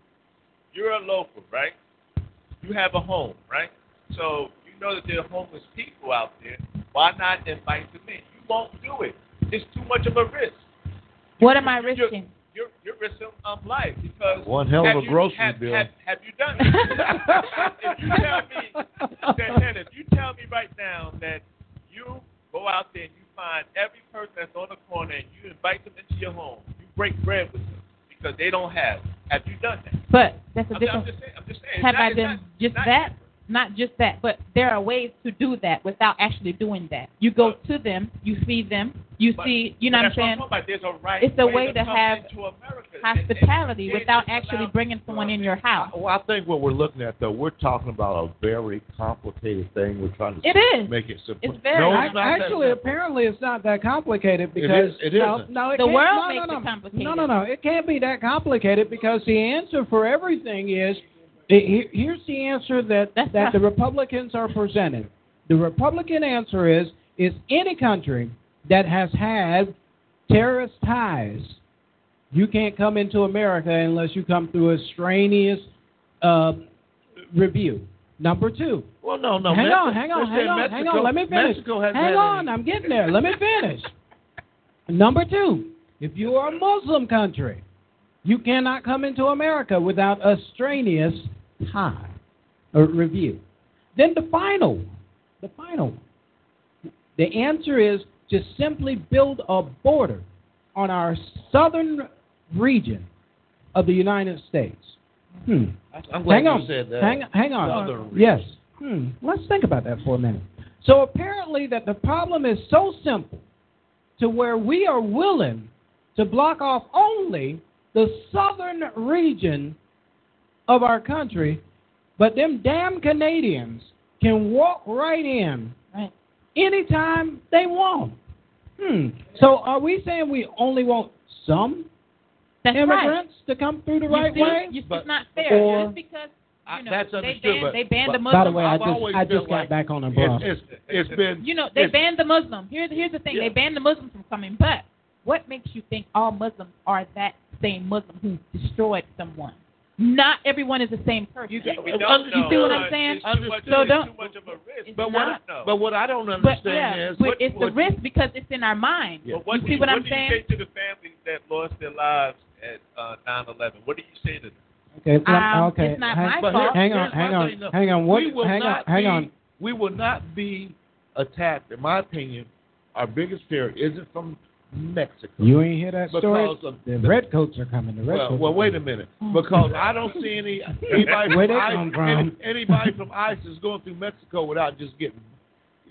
You're a local, right? You have a home, right? So you know that there are homeless people out there. Why not invite them in? You won't do it. It's too much of a risk. What am I You're- risking? You're you're risking um, life because One hell of a you- grocery have, bill. Have, have you done it? if you tell me, Santana, if you tell me right now that you go out there and you find every person that's on the corner and you invite them into your home, you break bread with them because they don't have. Have you done that? But that's a I'm, I'm different. just saying. I'm just saying. Have not- I done not- just not that? Not just that, but there are ways to do that without actually doing that. You go to them, you see them, you But- see, you know what I'm that's saying? talking about. There's a right It's a way, way to come have. Hospitality And- and- without actually bringing someone in your house. Well, I think what we're looking at though, we're talking about a very complicated thing. We're trying to It is. make it simple. It's very no, it's not that Actually, simple. apparently, it's not that complicated because is- it no, isn't. no, it The world no, makes no, it complicated. No, no, no, it can't be that complicated because the answer for everything is it- here- here's the answer that That's that right. the Republicans are presenting. The Republican answer is is any country that has had terrorist ties, you can't come into America unless you come through a strenuous uh, review. Number two, Well, no, no. hang Mexico- on, hang on, hang on, Mexico, hang on. Let me finish. Mexico hasn't hang on, any- I'm getting there. Let me finish. Number two, if you are a Muslim country, you cannot come into America without a strenuous tie or review. Then the final, one, the final, one. the answer is to simply build a border on our southern region of the United States. Hmm. I'm glad hang you on. said that. Hang, hang on. Yes. Hmm. Let's think about that for a minute. So apparently that the problem is so simple to where we are willing to block off only the southern region of our country, but them damn Canadians can walk right in Right. anytime they want. Hmm. So are we saying we only want some That's right. immigrants to come through the You right see, way? you- But- it's not fair. or- Just because you know, that's they banned, but- they banned the but- Muslim. By the way, I I've just I just got like back on the bus. It's, it's, it's been. You know, they it's- banned the Muslim. Here's here's the thing: Yeah. they banned the Muslims from coming. But what makes you think all Muslims are that same Muslim who destroyed someone? Not everyone is the same person. You got- We don't Under- know. see what I'm saying? It's too much, So it's don't- too much of a risk. But what, not- know. but what I don't but understand yeah, is what, it's what, the risk because it's in our mind. Yeah. But what You see you, what I'm saying? What do you saying? say to the families that lost their lives at uh, 9/11? What do you say to them? Okay, well, Um, okay. it's not hang, my fault. hang on, hang on, thing, hang on. What? we will hang not on, hang be, on. We will not be attacked. In my opinion, our biggest fear isn't from Mexico. You ain't hear that story? Of the the- redcoats are coming. The Well, redcoats. well, wait a minute, because I don't see any anybody Where from, they come from? any- anybody from ISIS going through Mexico without just getting.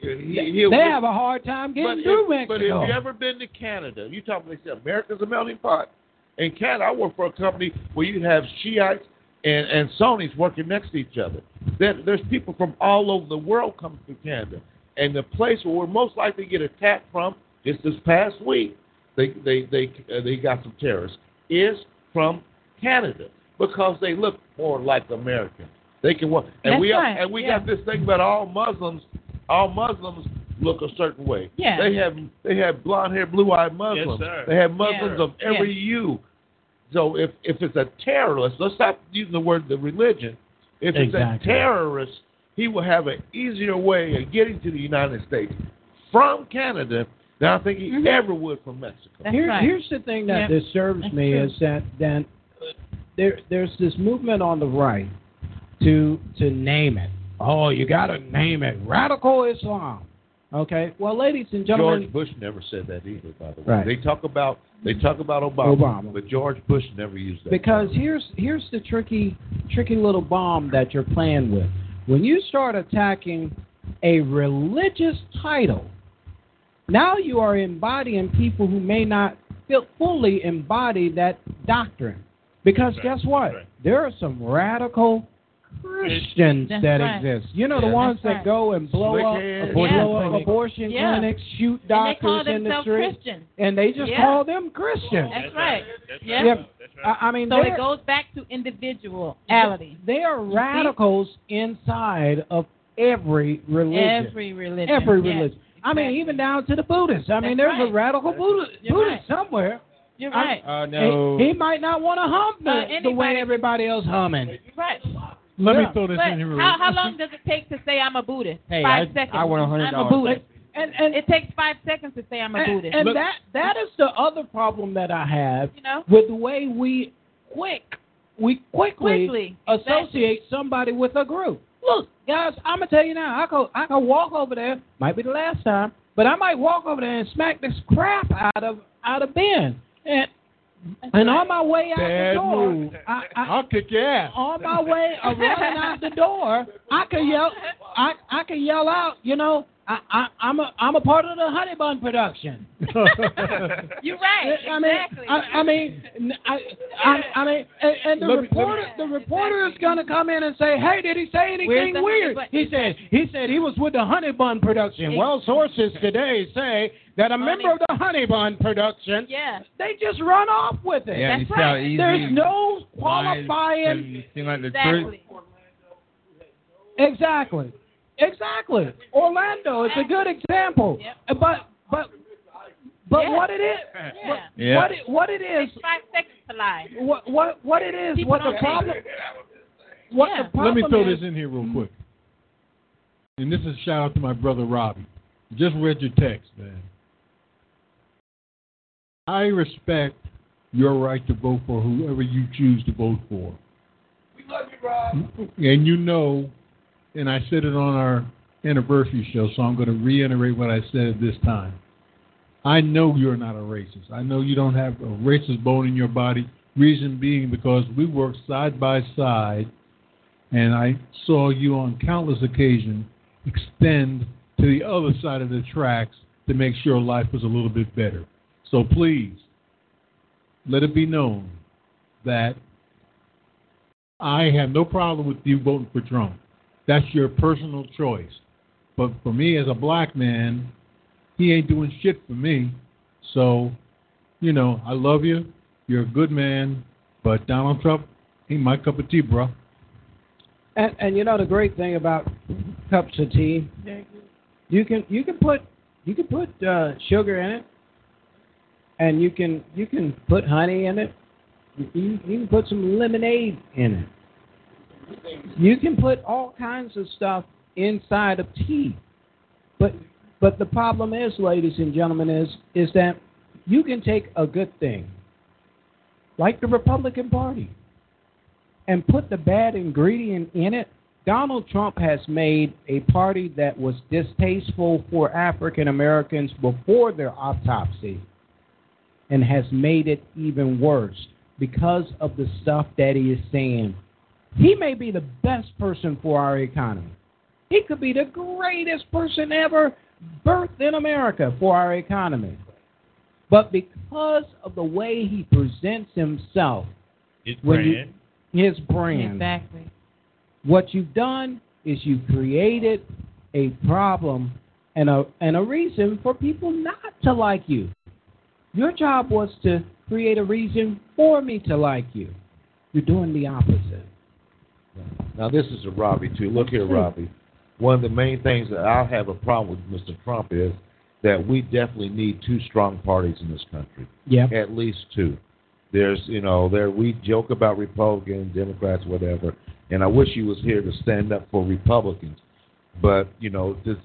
Uh, he, They have a hard time getting but through if, But Mexico. if you ever been to Canada, you talk about they say America's a melting pot. In Canada, I work for a company where you have Shiites and, and Sunnis working next to each other. There, there's people from all over the world coming through Canada. And the place where we're most likely to get attacked from, just this past week, they they they uh, they got some terrorists, is from Canada because they look more like Americans. They can work, and That's we are, right, and we yeah. got this thing about all Muslims. All Muslims look a certain way. Yeah. They have they have blonde hair, blue eyed Muslims. sir. they have Muslims Yeah. of every hue. So if if it's a terrorist, let's stop using the word the religion. If it's a terrorist, he will have an easier way of getting to the United States from Canada than I think he Mhm. ever would from Mexico. Here, right. Here's the thing that Yeah. disturbs That's me true. is that that uh, there there's this movement on the right to to name it. Oh, you got to name it radical Islam. Okay. Well, ladies and gentlemen, George Bush never said that either, by the way. Right. They talk about they talk about Obama, Obama. but George Bush never used that. because here's here's the tricky tricky little bomb that you're playing with. When you start attacking a religious title, now you are embodying people who may not feel fully embody that doctrine. Because right. guess what? Right. There are some radical Christians That's that right. exist. You know the ones that right. go and blow Slick up, heads. blow Yeah. up abortion Yeah. clinics, shoot and they call doctors in the street, Christians. and they just Yeah. call them Christians. That's right. That's Yeah. Yeah. That's right. I, I mean, So it goes back to individuality. they are radicals inside of every religion. Every religion. Every Yes, religion. I mean, even down to the Buddhists. I mean, That's there's a radical Buddha, You're Buddhist right. somewhere. You're I- right. Uh, no. He, he might not want to hum the, Uh, the way everybody else humming. Right. Let Yeah. me throw this But in here. how, how long does it take to say I'm a Buddhist? Hey, five I- seconds. I want $100. I'm a Buddhist. And and It takes five seconds to say I'm a and, Buddhist. and Look- that that is the other problem that I have you know, with the way we quick we quickly, quickly associate somebody with a group. Look, guys, I'm gonna tell you now. I go, I can walk over there. Might be the last time, but I might walk over there and smack this crap out of out of Ben. And and on my way out Bad the door, move. I, I, I'll kick your ass. on my way of running out the door, I can yell, I I can yell out, you know, I, I I'm a I'm a part of the Honey Bun production. You're right. I mean, exactly. I, I mean, I, I, I mean, and, and the Let me- let me- reporter, the reporter is going to come in and say, "Hey, did he say anything weird?" He said, "He said he was with the Honey Bun production." Well, sources today say that a Honey- member of the Honey Bun production, yeah. they just run off with it. Yeah, That's you right. easy There's no qualifying. like the truth. Exactly. Exactly. Exactly. Orlando is a good example. Yep. But but but Yeah. what it is Yeah. what, Yeah. what it what it is five seconds to lie. what what what it is Keep what the problem what Yeah. the problem Let me throw is, this in here real quick. And this is a shout out to my brother Robbie. Just read your text, man. I respect your right to vote for whoever you choose to vote for. We love you, Rob. And you know, and I said it on our anniversary show, so I'm going to reiterate what I said this time. I know you're not a racist. I know you don't have a racist bone in your body. Reason being because we work side by side, and I saw you on countless occasions extend to the other side of the tracks to make sure life was a little bit better. So please, let it be known that I have no problem with you voting for Trump. That's your personal choice. But for me as a black man, he ain't doing shit for me. So, you know, I love you. You're a good man, but Donald Trump ain't my cup of tea, bro. and and you know the great thing about cups of tea you can you can put you can put uh, sugar in it and you can you can put honey in it you, you can put some lemonade in it you can put all kinds of stuff inside of tea but but the problem is ladies and gentlemen is is that you can take a good thing like the republican party and put the bad ingredient in it, Donald Trump has made a party that was distasteful for African Americans before their autopsy. and has made it even worse because of the stuff that he is saying. He may be the best person for our economy. He could be the greatest person ever birthed in America for our economy. But because of the way he presents himself, His when you- brand. his brand, Exactly. what you've done is you've created a problem and a and a reason for people not to like you. Your job was to create a reason for me to like you. You're doing the opposite. Now this is a Robbie too. Look here, hmm. Robbie. One of the main things that I have a problem with Mr. Trump is that we definitely need two strong parties in this country. Yeah. At least two. There's you know, there we joke about Republicans, Democrats, whatever, and I wish he was here to stand up for Republicans. But, you know, this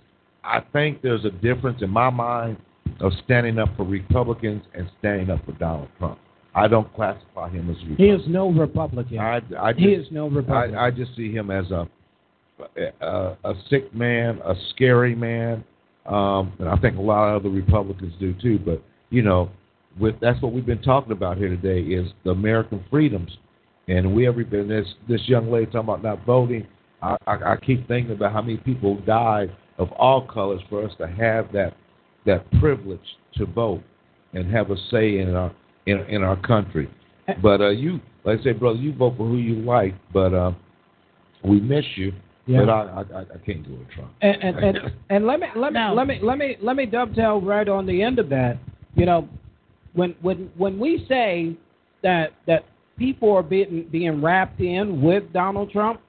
I think there's a difference in my mind of standing up for Republicans and standing up for Donald Trump. I don't classify him as a Republican. He is no Republican. I, I just, he is no Republican. I, I just see him as a a, a sick man, a scary man, um, and I think a lot of other Republicans do too. But you know, with that's what we've been talking about here today is the American freedoms, and we ever been this this young lady talking about not voting. I, I, I keep thinking about how many people died of all colors for us to have that that privilege to vote and have a say in our in in our country. But uh, you, like I say, brother, you vote for who you like, but uh, we miss you. Yeah. But I, I, I can't go with Trump. And and, and, and let me let me let me let me let me dovetail right on the end of that. You know, when when when we say that that people are being being wrapped in with Donald Trump,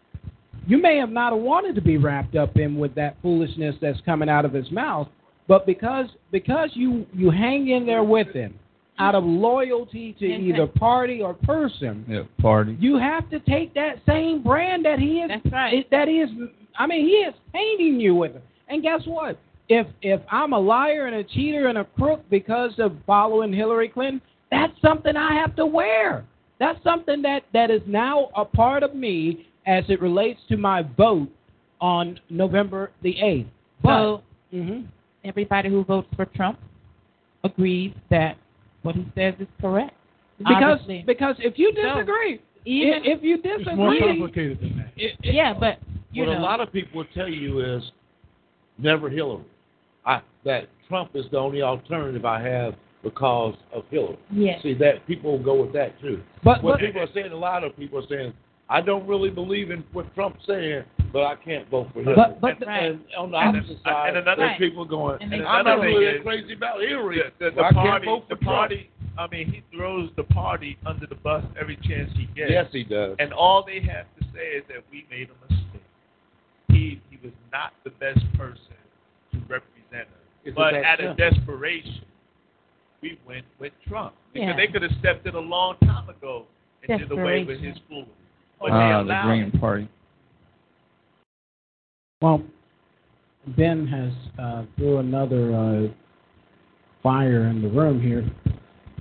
you may have not wanted to be wrapped up in with that foolishness that's coming out of his mouth, but because because you you hang in there with him out of loyalty to either party or person, Yeah, party. you have to take that same brand that he is. That's right. That he is. I mean, he is painting you with it. And guess what? If if I'm a liar and a cheater and a crook because of following Hillary Clinton, that's something I have to wear. That's something that that is now a part of me as it relates to my vote on November the eighth. So Mhm. everybody who votes for Trump agrees that what he says is correct. Because Obviously. because if you So, disagree, even if you disagree, It's more complicated than that. yeah, but you what know, a lot of people will tell you is never Hillary. I, that Trump is the only alternative I have because of Hillary. Yes. See that people will go with that too. But- what but- people are saying, a lot of people are saying, I don't really believe in what Trump's saying, but I can't vote for Hillary. But- but- and, and on the And- opposite side, and another- there's people going, And I'm not really is- crazy about Hillary. The, the, I the can't party, vote for the Trump. party. I mean, he throws the party under the bus every chance he gets. Yes, he does. And all they have to say is that we made a mistake. He he was not the best person to represent us. Is it but that out of desperation, we went with Trump because Yeah. they could have stepped in a long time ago and did away with his foolery. But they Ah, the Green. Party. Well, Ben has uh, threw another uh, fire in the room here.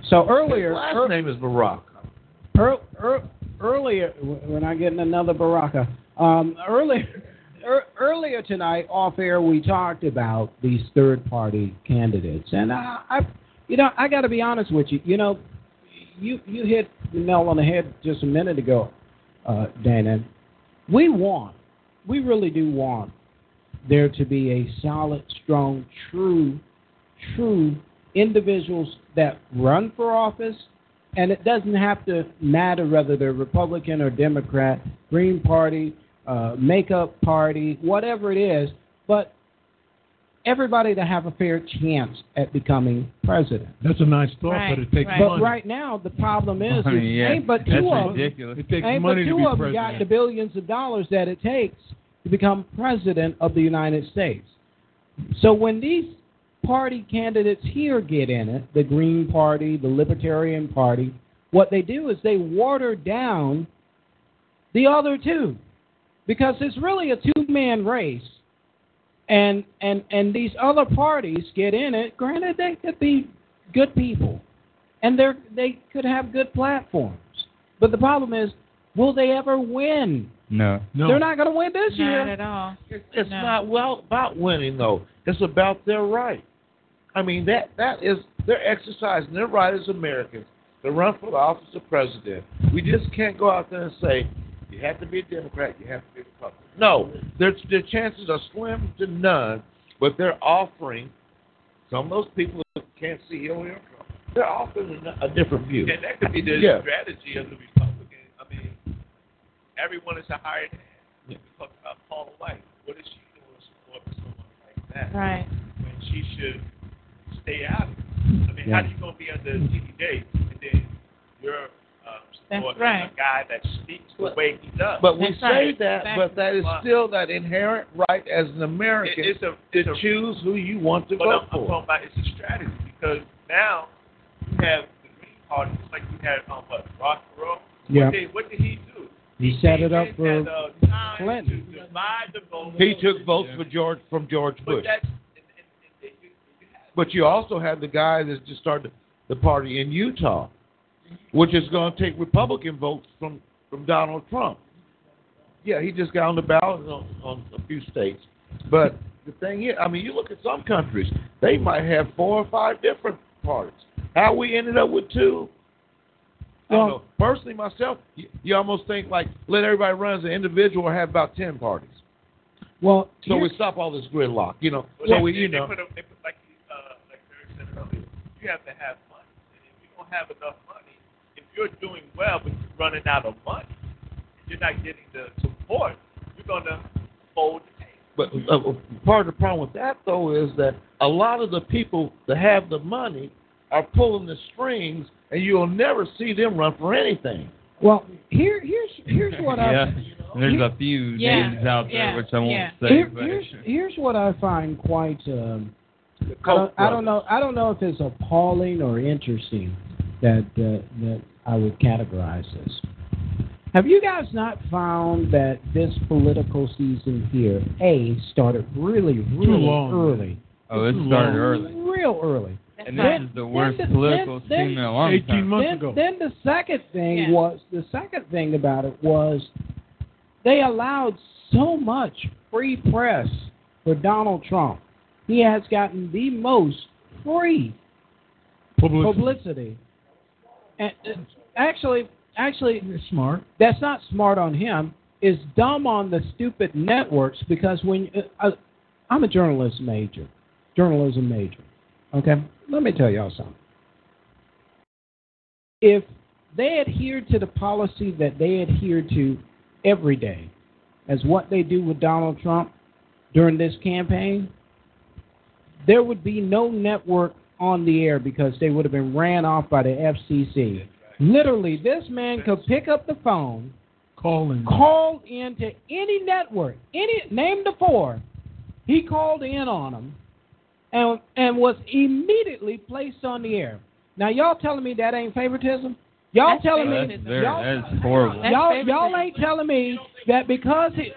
So earlier, His last ear- name is Barack. ear- ear- earlier, we're not getting another Baraka. Um, earlier, ear- earlier tonight, off air, we talked about these third-party candidates, and I, I you know, I got to be honest with you. You know, you you hit the nail on the head just a minute ago, uh, Dana. We want, we really do want there to be a solid, strong, true, true individuals that run for office, and it doesn't have to matter whether they're Republican or Democrat, Green Party, uh, Makeup Party, whatever it is, but everybody to have a fair chance at becoming president. That's a nice thought, Right, but it takes right. But right now, the problem is, Money, is yeah. ain't but two That's of them. It takes Ain't money to two be of them got the billions of dollars that it takes to become president of the United States. So when these party candidates here get in it, the Green Party, the Libertarian Party, what they do is they water down the other two because it's really a two-man race. And and and these other parties get in it. Granted, they could be good people, and they're they could have good platforms. But the problem is, will they ever win? No. No. They're not going to win this not year. at all. It's, it's No. not well about winning though. It's about their right. I mean that that is they're exercising their right as Americans to run for the office of president. We just can't go out there and say you have to be a Democrat, you have to be a Republican. No, their their chances are slim to none. But they're offering some of those people that can't see Hillary or Trump. They're offering a, a different view. And that could be the Yeah. strategy of the Republican. I mean, everyone is a hired hand. We talk about Paula White. What is she doing supporting someone like that? Right. When she should stay out. I mean, how Yeah. are you going to be under TDJ and then you're That's supporting right. a guy that speaks the way he does? But we That's say right. that, Exactly. but that is still that inherent right as an American It- it's a- to a- choose who you want to But vote I'm, I'm talking about it's a strategy because now you have the Green Party, just like you had um, what Ross Perot. Yeah. What did, what did he do? He set it up for had, uh, Clinton. to divide the vote. He took votes for George from George But Bush. that's But you also have the guy that just started the party in Utah, which is going to take Republican votes from from Donald Trump. Yeah, he just got on the ballot on, on a few states. But the thing is, I mean, you look at some countries; they might have four or five different parties. How we ended up with two? I don't know. Personally, myself, you, you almost think like let everybody run as an individual or have about ten parties. Well, So we stop all this gridlock, you know. Well, So we, you they know. put a, they put like uh, like said earlier, you have to have money. And if you don't have enough money, if you're doing well but you're running out of money, you're not getting the support, you're gonna fold the table. But uh, part of the problem with that, though, is that a lot of the people that have the money are pulling the strings, and you'll never see them run for anything. well, here here's here's what I yeah. There's a few Yeah. names out there Yeah. which I won't Yeah. say. Here, here's here's what I find quite. Um, I, don't, I don't know. I don't know if it's appalling or interesting that uh, that I would categorize this. Have you guys not found that this political season here, a started really, really long. early, oh, it started long. early. real early? And Then- this is the worst the- political then- then- scene in a long 18 time. months then, ago. then the second thing Yeah. was the second thing about it was they allowed so much free press for Donald Trump. He has gotten the most free Publicity. publicity. And uh, actually, actually, You're smart. that's not smart on him. Is dumb on the stupid networks because when uh, uh, I'm a journalism major, journalism major. Okay, let me tell y'all something. If they adhere to the policy that they adhere to every day, as what they do with Donald Trump during this campaign, there would be no network on the air because they would have been ran off by the FCC. Literally, this man could pick up the phone, Call in. called into any network, any name the four. He called in on them, and and was immediately placed on the air. Now y'all telling me that ain't favoritism? Y'all That's telling me favoritism. Very, y'all, that's horrible. Y'all favoritism. y'all ain't telling me that because he,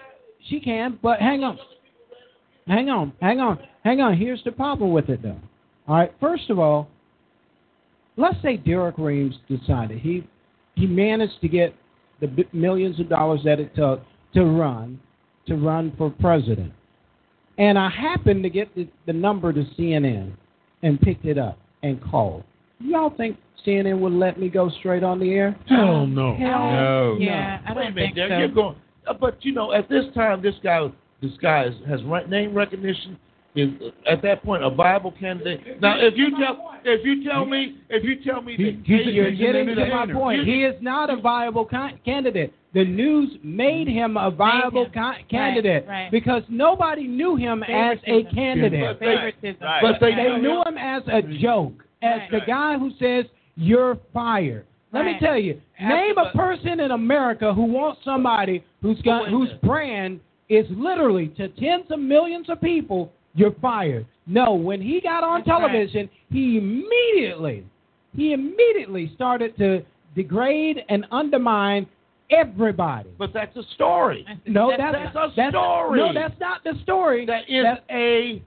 she can, but hang on. Hang on, hang on, hang on. Here's the problem with it, though. All right, first of all, let's say Derek Reams decided he he managed to get the bi- millions of dollars that it took to run to run for president, and I happened to get the, the number to CNN and picked it up and called. Y'all think CNN would let me go straight on the air? Hell no. Hell No. Yeah, I Wait a don't minute, think Derek, so. you're going. uh, But you know, at this time, this guy, this guy is, has name recognition. Is at that point a viable candidate. Now, if you tell, if you tell me, if you tell me, He- that he's a- You're getting to my point. He is not a viable con- candidate. The news made him a viable him. con- candidate right. because nobody knew him as a Favoritism. candidate. Favoritism. Right. But they- They knew him as a joke, as Right. the guy who says you're fired. Let me tell you, name a person in America who wants somebody who's got whose brand is literally to tens of millions of people. You're fired. No, when he got on That's right. television, he immediately, he immediately started to degrade and undermine everybody. but that's a story. No, That's- that's, that's a that's- story. No, that's not the story. That is That- a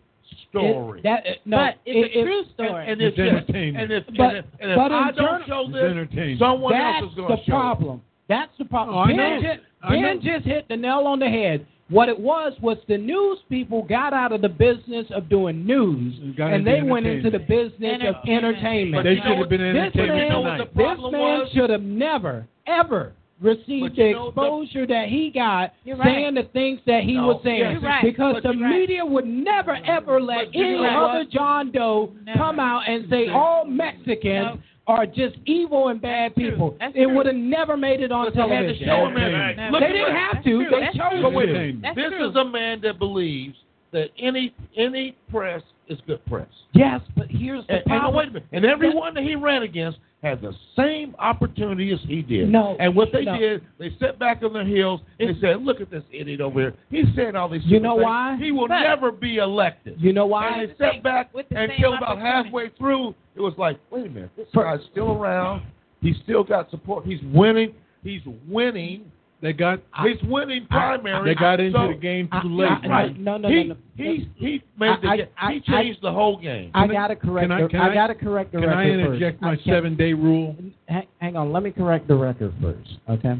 story. It, that, uh, no, But it's it- a true story. And, and It's if, entertainment. and if, But- and if, and if but I don't show this, someone That's else is going the to show. problem. That's the problem. Oh, I ben know. Just, I Ben just hit the nail on the head. What it was was the news people got out of the business of doing news, and they went into the business of entertainment. They should have been This entertainment man, this man should have never, ever received the exposure that he got You're right. saying the things that he No, was saying. right. Because But the you're right. media would never, ever let But any know what? other John Doe Never. come out and say all Mexicans are just evil and bad people. That's It would have never made it on But they had to television. show him that. Look They didn't have to. That's They. That's chose true. But wait a to. This true. is a man that believes that any any press is good press. Yes, but here's the And, and problem. wait a minute. And everyone that he ran against had the same opportunity as he did. No. And what they No. did, they sat back on their heels and they said, "Look at this idiot over here. He's saying all these. You know things. why? He will But- never be elected." You know why? And they sat back With the same until about halfway through. It was like, wait a minute, this guy's still around. He's still got support. He's winning. He's winning. They got He's winning primary. they got into So- the game too late. I- Right. No, no, he, no, no. He he made the I- I- he I- changed the whole game. I Can I- gotta correct. can I- the, can I- gotta correct the Can record I interject first. my I seven day rule? hang, hang on, let me correct the record first, okay?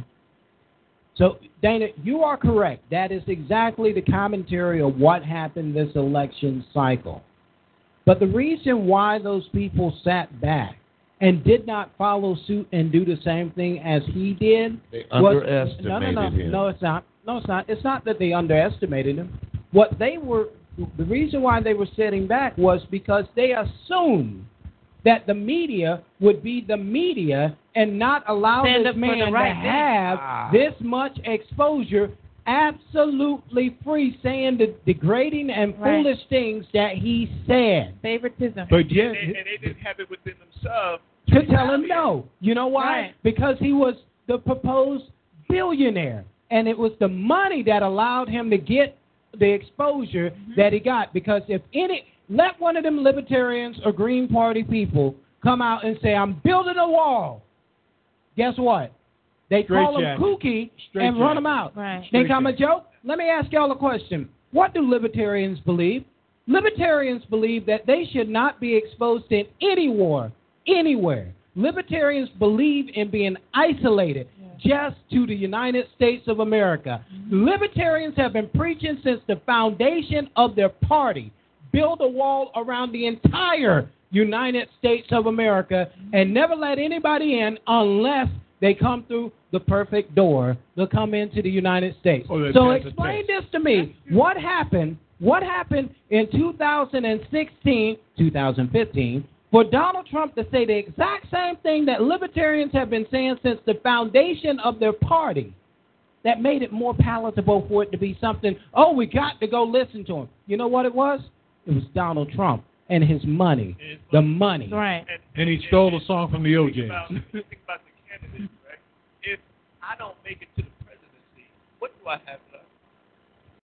So, Dana, you are correct. That is exactly the commentary of what happened this election cycle. But the reason why those people sat back and did not follow suit and do the same thing as he did They was, underestimated no, no, no, him. no, it's not. No, it's not. It's not that they underestimated him. What they were, the reason why they were sitting back was because they assumed that the media would be the media and not allow Stand this up for the man right to have Ah. this much exposure absolutely free saying the degrading and Right. foolish things that he said Favoritism. But yet, And, and they didn't have it within themselves to tell him no. You know why? Right. Because he was the proposed billionaire. And it was the money that allowed him to get the exposure Mm-hmm. that he got. Because if any, let one of them libertarians or Green Party people come out and say, I'm building a wall. Guess what? They Straight call him jacket. kooky Straight and run him out. Right. Think I'm a joke? Let me ask y'all a question. What do libertarians believe? Libertarians believe that they should not be exposed in any war, anywhere. Libertarians believe in being isolated just to the United States of America. Mm-hmm. Libertarians have been preaching since the foundation of their party. Build a wall around the entire United States of America mm-hmm. and never let anybody in unless they come through the perfect door. They'll come into the United States. Oh, so explain this to me. What happened? What happened in 2016, 2015 for Donald Trump to say the exact same thing that libertarians have been saying since the foundation of their party? That made it more palatable for it to be something, oh, we got to go listen to him. You know what it was? It was Donald Trump and his money. The money. Right. and he stole the song from the think OJ. about, think about the candidates, right? If I don't make it to the presidency, what do I have left?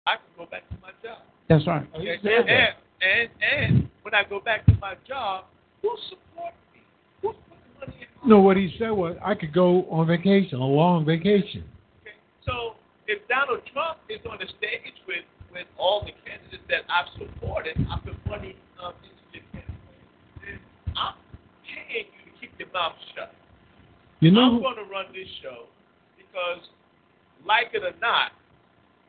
I can go back to my job. That's right. Oh, And, and, and, and when I go back to my job, who supports me? Who's putting money in my No, what he said was, I could go on vacation, a long vacation. Okay. So if Donald Trump is on the stage with, with all the candidates that I've supported, put money um, into your campaign, then I'm paying you to keep your mouth shut. You know, I'm who- going to run this show because, like it or not,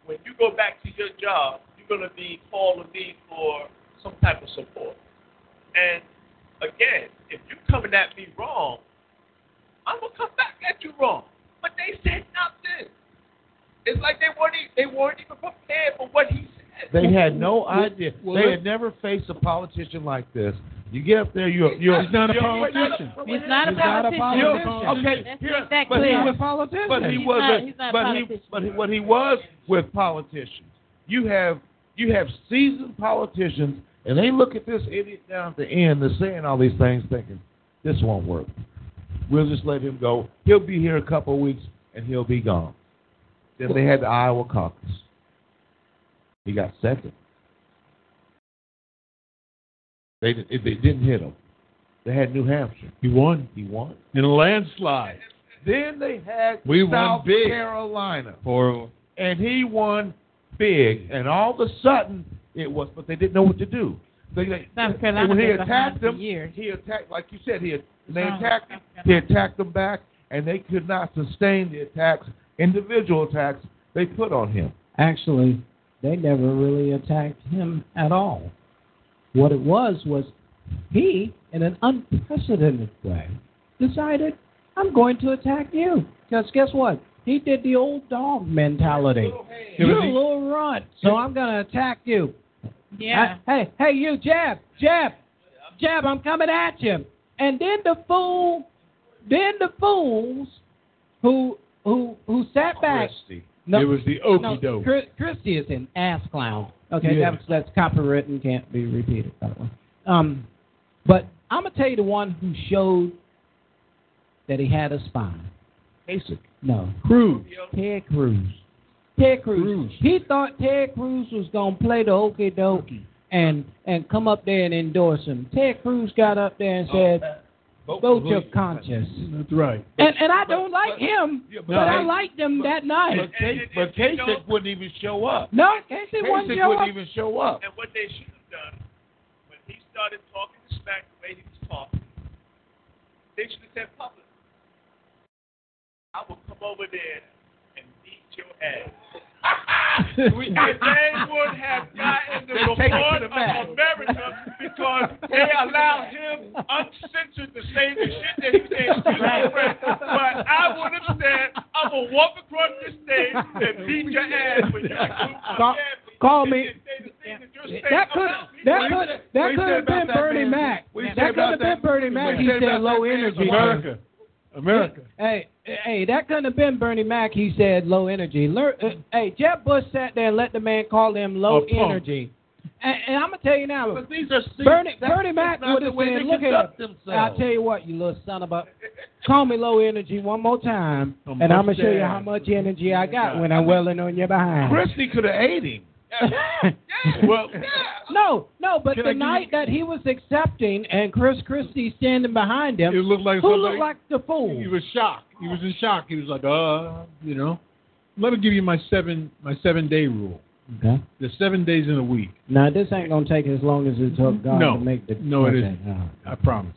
when you go back to your job, you're going to be calling me for some type of support. And again, if you're coming at me wrong, I'm gonna come back at you wrong. But they said nothing. It's like they weren't e- they weren't even prepared for what he said. They had no idea. well, they had never faced a politician like this. You get up there, you're you're. He's not a you're- politician. He's not a He's not a politician. you're- okay, Let's here- make that but he clear. was politician. but he He's was not- a- he's not a he politician. but he, what he was with politicians. You have you have seasoned politicians, and they look at this idiot down at the end. They're saying all these things, thinking this won't work. We'll just let him go. He'll be here a couple of weeks, and he'll be gone. Then they had the Iowa caucus. He got second. They they didn't hit him. They had New Hampshire. he won He won. in a landslide. Then they had We South. Carolina, Horrible. and he won big. And all of a sudden, it was, but they didn't know what to do. They, they, South Carolina when he attacked them, years. he attacked, like you said, he they oh. attacked him. He attacked them back, and they could not sustain the attacks, individual attacks they put on him. Actually, they never really attacked him at all. What it was was he, in an unprecedented way, decided, I'm going to attack you. Because guess what? He did the old dog mentality. You're a little runt, so I'm going to attack you. Yeah. I- hey, hey, you, Jab, Jab, Jab, I'm coming at you. And then the fool, then the fools who who who sat back. Christie. No, It was the okey no, doke. Chris, Christie is an ass clown. Okay, Yeah. that's that's copywritten, can't be repeated. By the way. Um, but I'm gonna tell you the one who showed that he had a spine. Kasich. No, Cruz. Ted Cruz. Ted Cruz. He thought Ted Cruz was gonna play the okey doke mm-hmm. and and come up there and endorse him. Ted Cruz got up there and said, "Vote your conscience." That's right. And and I don't like him, Yeah, but I hey, liked him that night. But, K- but Kasich wouldn't even show up. No, Kasich wouldn't Kasich show wouldn't up. even show up. And what they should have done when he started talking to smack the way he was talking, they should have said public. I will come over there and beat your we, they would have gotten the They take it to report the of mat. America because they allowed him uncensored to say the shit that he said. to his friend. But I would have said, I'm going to walk across this stage and beat your ass when you Call, call me. That That could that could that could have been Bernie Mac. That could have been Bernie Mac. He said low energy. America. America. Hey, hey, that couldn't have been Bernie Mac. He said low energy. Lear, uh, hey, Jeb Bush sat there and let the man call him low A energy. And, and I'm gonna tell you now, But these are Bernie that's- Bernie Mac would have said, "Look at themselves. I'll tell you what, you little son of a, call me low energy one more time, and I'm gonna show you how much energy I got when I'm welling on your behind." Christie could have ate him. Well, no, no, but Can the night that he was accepting and Chris Christie standing behind it him, looked like who somebody. looked like the fool? He was shocked. He was in shock. He was like, uh, you know. Let me give you my seven my seven day rule. Okay. There's seven days in a week. Now this ain't gonna take as long as it took God No. to make the. No, it isn't. no. I promise.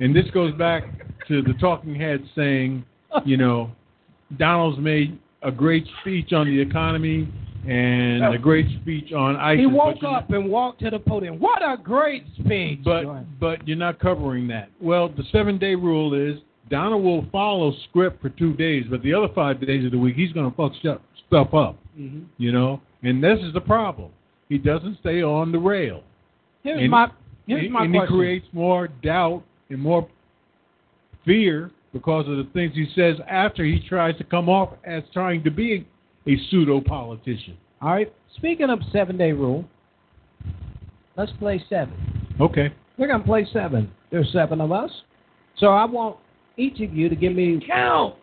And this goes back to the talking heads saying, you know, Donald's made a great speech on the economy and a great speech on ISIS. He woke up and walked to the podium. What a great speech! But but you're not covering that. Well, the seven day rule is Donald will follow script for two days, but the other five days of the week he's going to fuck stuff up. Mhm. You know, and this is the problem. He doesn't stay on the rail. here's and- my here's and, my and question. he creates more doubt and more fear because of the things he says after he tries to come off as trying to be a pseudo politician. All right. Speaking of seven day rule, let's play seven. Okay. We're gonna play seven. There's seven of us, so I want each of you to give me Count.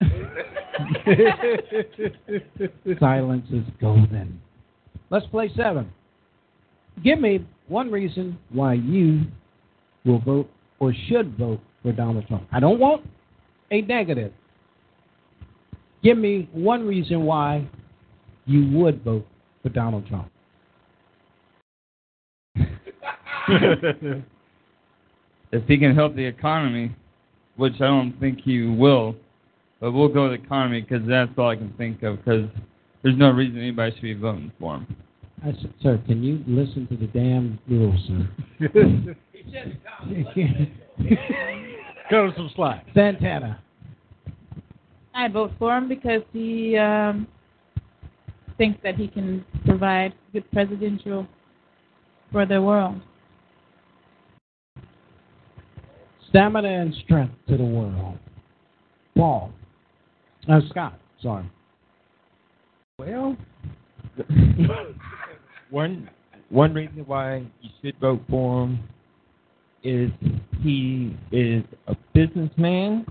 Silence is golden. Let's play seven. Give me one reason why you will vote or should vote for Donald Trump. I don't want a negative. Give me one reason why you would vote for Donald Trump. if he can help the economy, which I don't think he will, but we'll go with the economy because that's all I can think of. Because there's no reason anybody should be voting for him. I said, sir, can you listen to the damn rules, sir? Cut him some slack. Santana. I'd vote for him because he um, thinks that he can provide good presidential for the world. Stamina and strength to the world. Paul. Uh, Scott, sorry. Well, one one reason why you should vote for him is he is a businessman.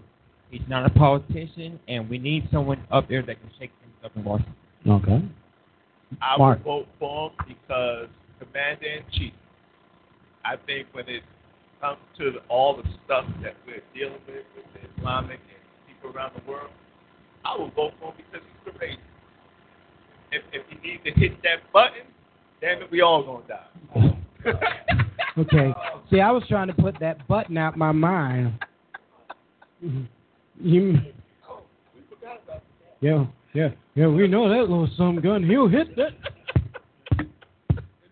He's not a politician, and we need someone up there that can shake things up in Washington. Okay. I Mark. would vote for him because Commander in Chief. I think when it comes to all the stuff that we're dealing with with the Islamic and people around the world, I would vote for him because he's courageous. If, if he needs to hit that button, damn it, we all gonna die. Okay. See, I was trying to put that button out my mind. You, yeah. Yeah, yeah, we know that little some gun. He'll hit that.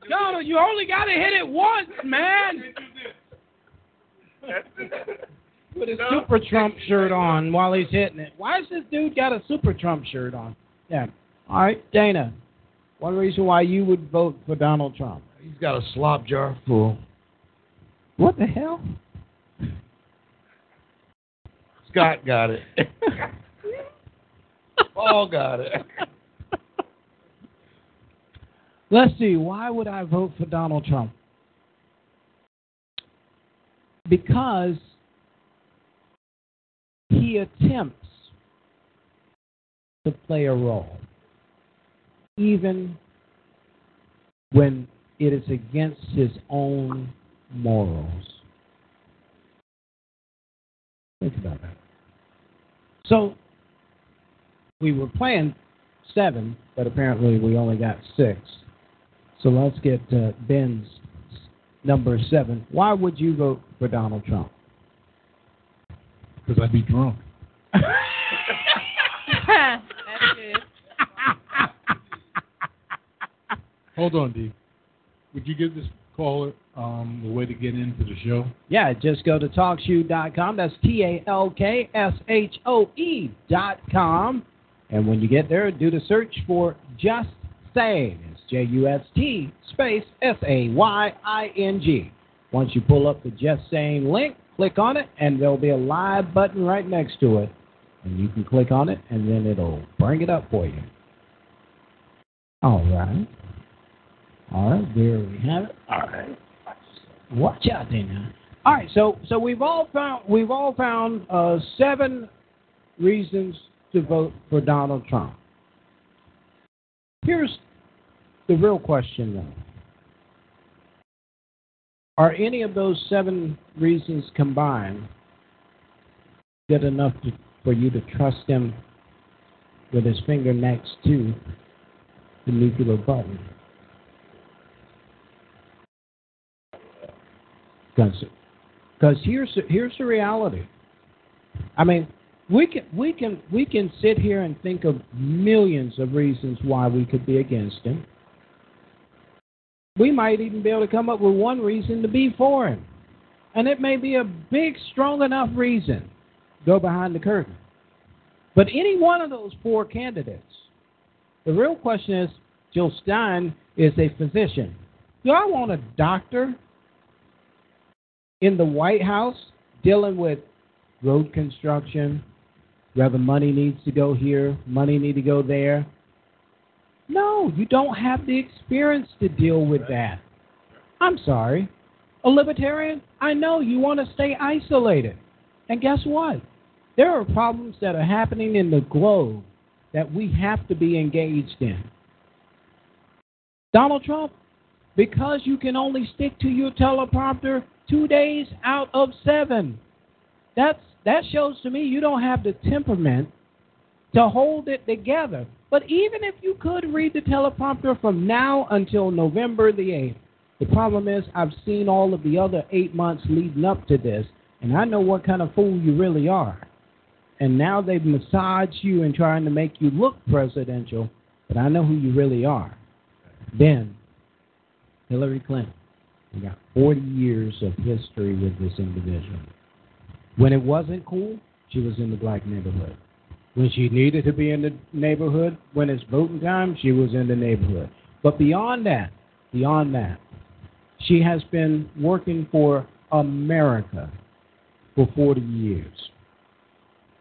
No, you only got to hit it once, man. Put his Super Trump shirt on while he's hitting it. Why has this dude got a Super Trump shirt on? Yeah. All right, Dana. One reason why you would vote for Donald Trump? He's got a slop jar full. What the hell? Scott got it. Paul got it. Let's see. Why would I vote for Donald Trump? Because he attempts to play a role, even when it is against his own morals. Think about that. So, we were playing seven, but apparently we only got six. So let's get uh, Ben's number seven. Why would you vote for Donald Trump? Because I'd be drunk. That's good. Hold on, D. Would you give this caller um, the way to get into the show? Yeah, just go to talkshoe.com. That's T A L K S H O E dot com. And when you get there, do the search for Just Saying. It's J U S T space S A Y I N G. Once you pull up the Just Saying link, click on it, and there'll be a live button right next to it. And you can click on it, and then it'll bring it up for you. All right. All right, there we have it. All right. Watch out there now. All right, so so we've all found we've all found uh, seven reasons to vote for Donald Trump. Here's the real question, though: Are any of those seven reasons combined good enough to, for you to trust him with his finger next to the nuclear button? Because here's the, here's the reality. I mean, we can we can we can sit here and think of millions of reasons why we could be against him. We might even be able to come up with one reason to be for him, and it may be a big, strong enough reason. Go behind the curtain. But any one of those four candidates, the real question is: Jill Stein is a physician. Do I want a doctor in the White House dealing with road construction, whether money needs to go here, money need to go there. No, you don't have the experience to deal with that. I'm sorry. A libertarian, I know you want to stay isolated. And guess what? There are problems that are happening in the globe that we have to be engaged in. Donald Trump, because you can only stick to your teleprompter two days out of seven. That's that shows to me you don't have the temperament to hold it together. But even if you could read the teleprompter from now until November the 8th, the problem is I've seen all of the other eight months leading up to this, and I know what kind of fool you really are. And now they've massaged you and trying to make you look presidential, but I know who you really are. Then, Hillary Clinton. We got 40 years of history with this individual. When it wasn't cool, she was in the black neighborhood. When she needed to be in the neighborhood, when it's voting time, she was in the neighborhood. But beyond that, beyond that, she has been working for America for 40 years.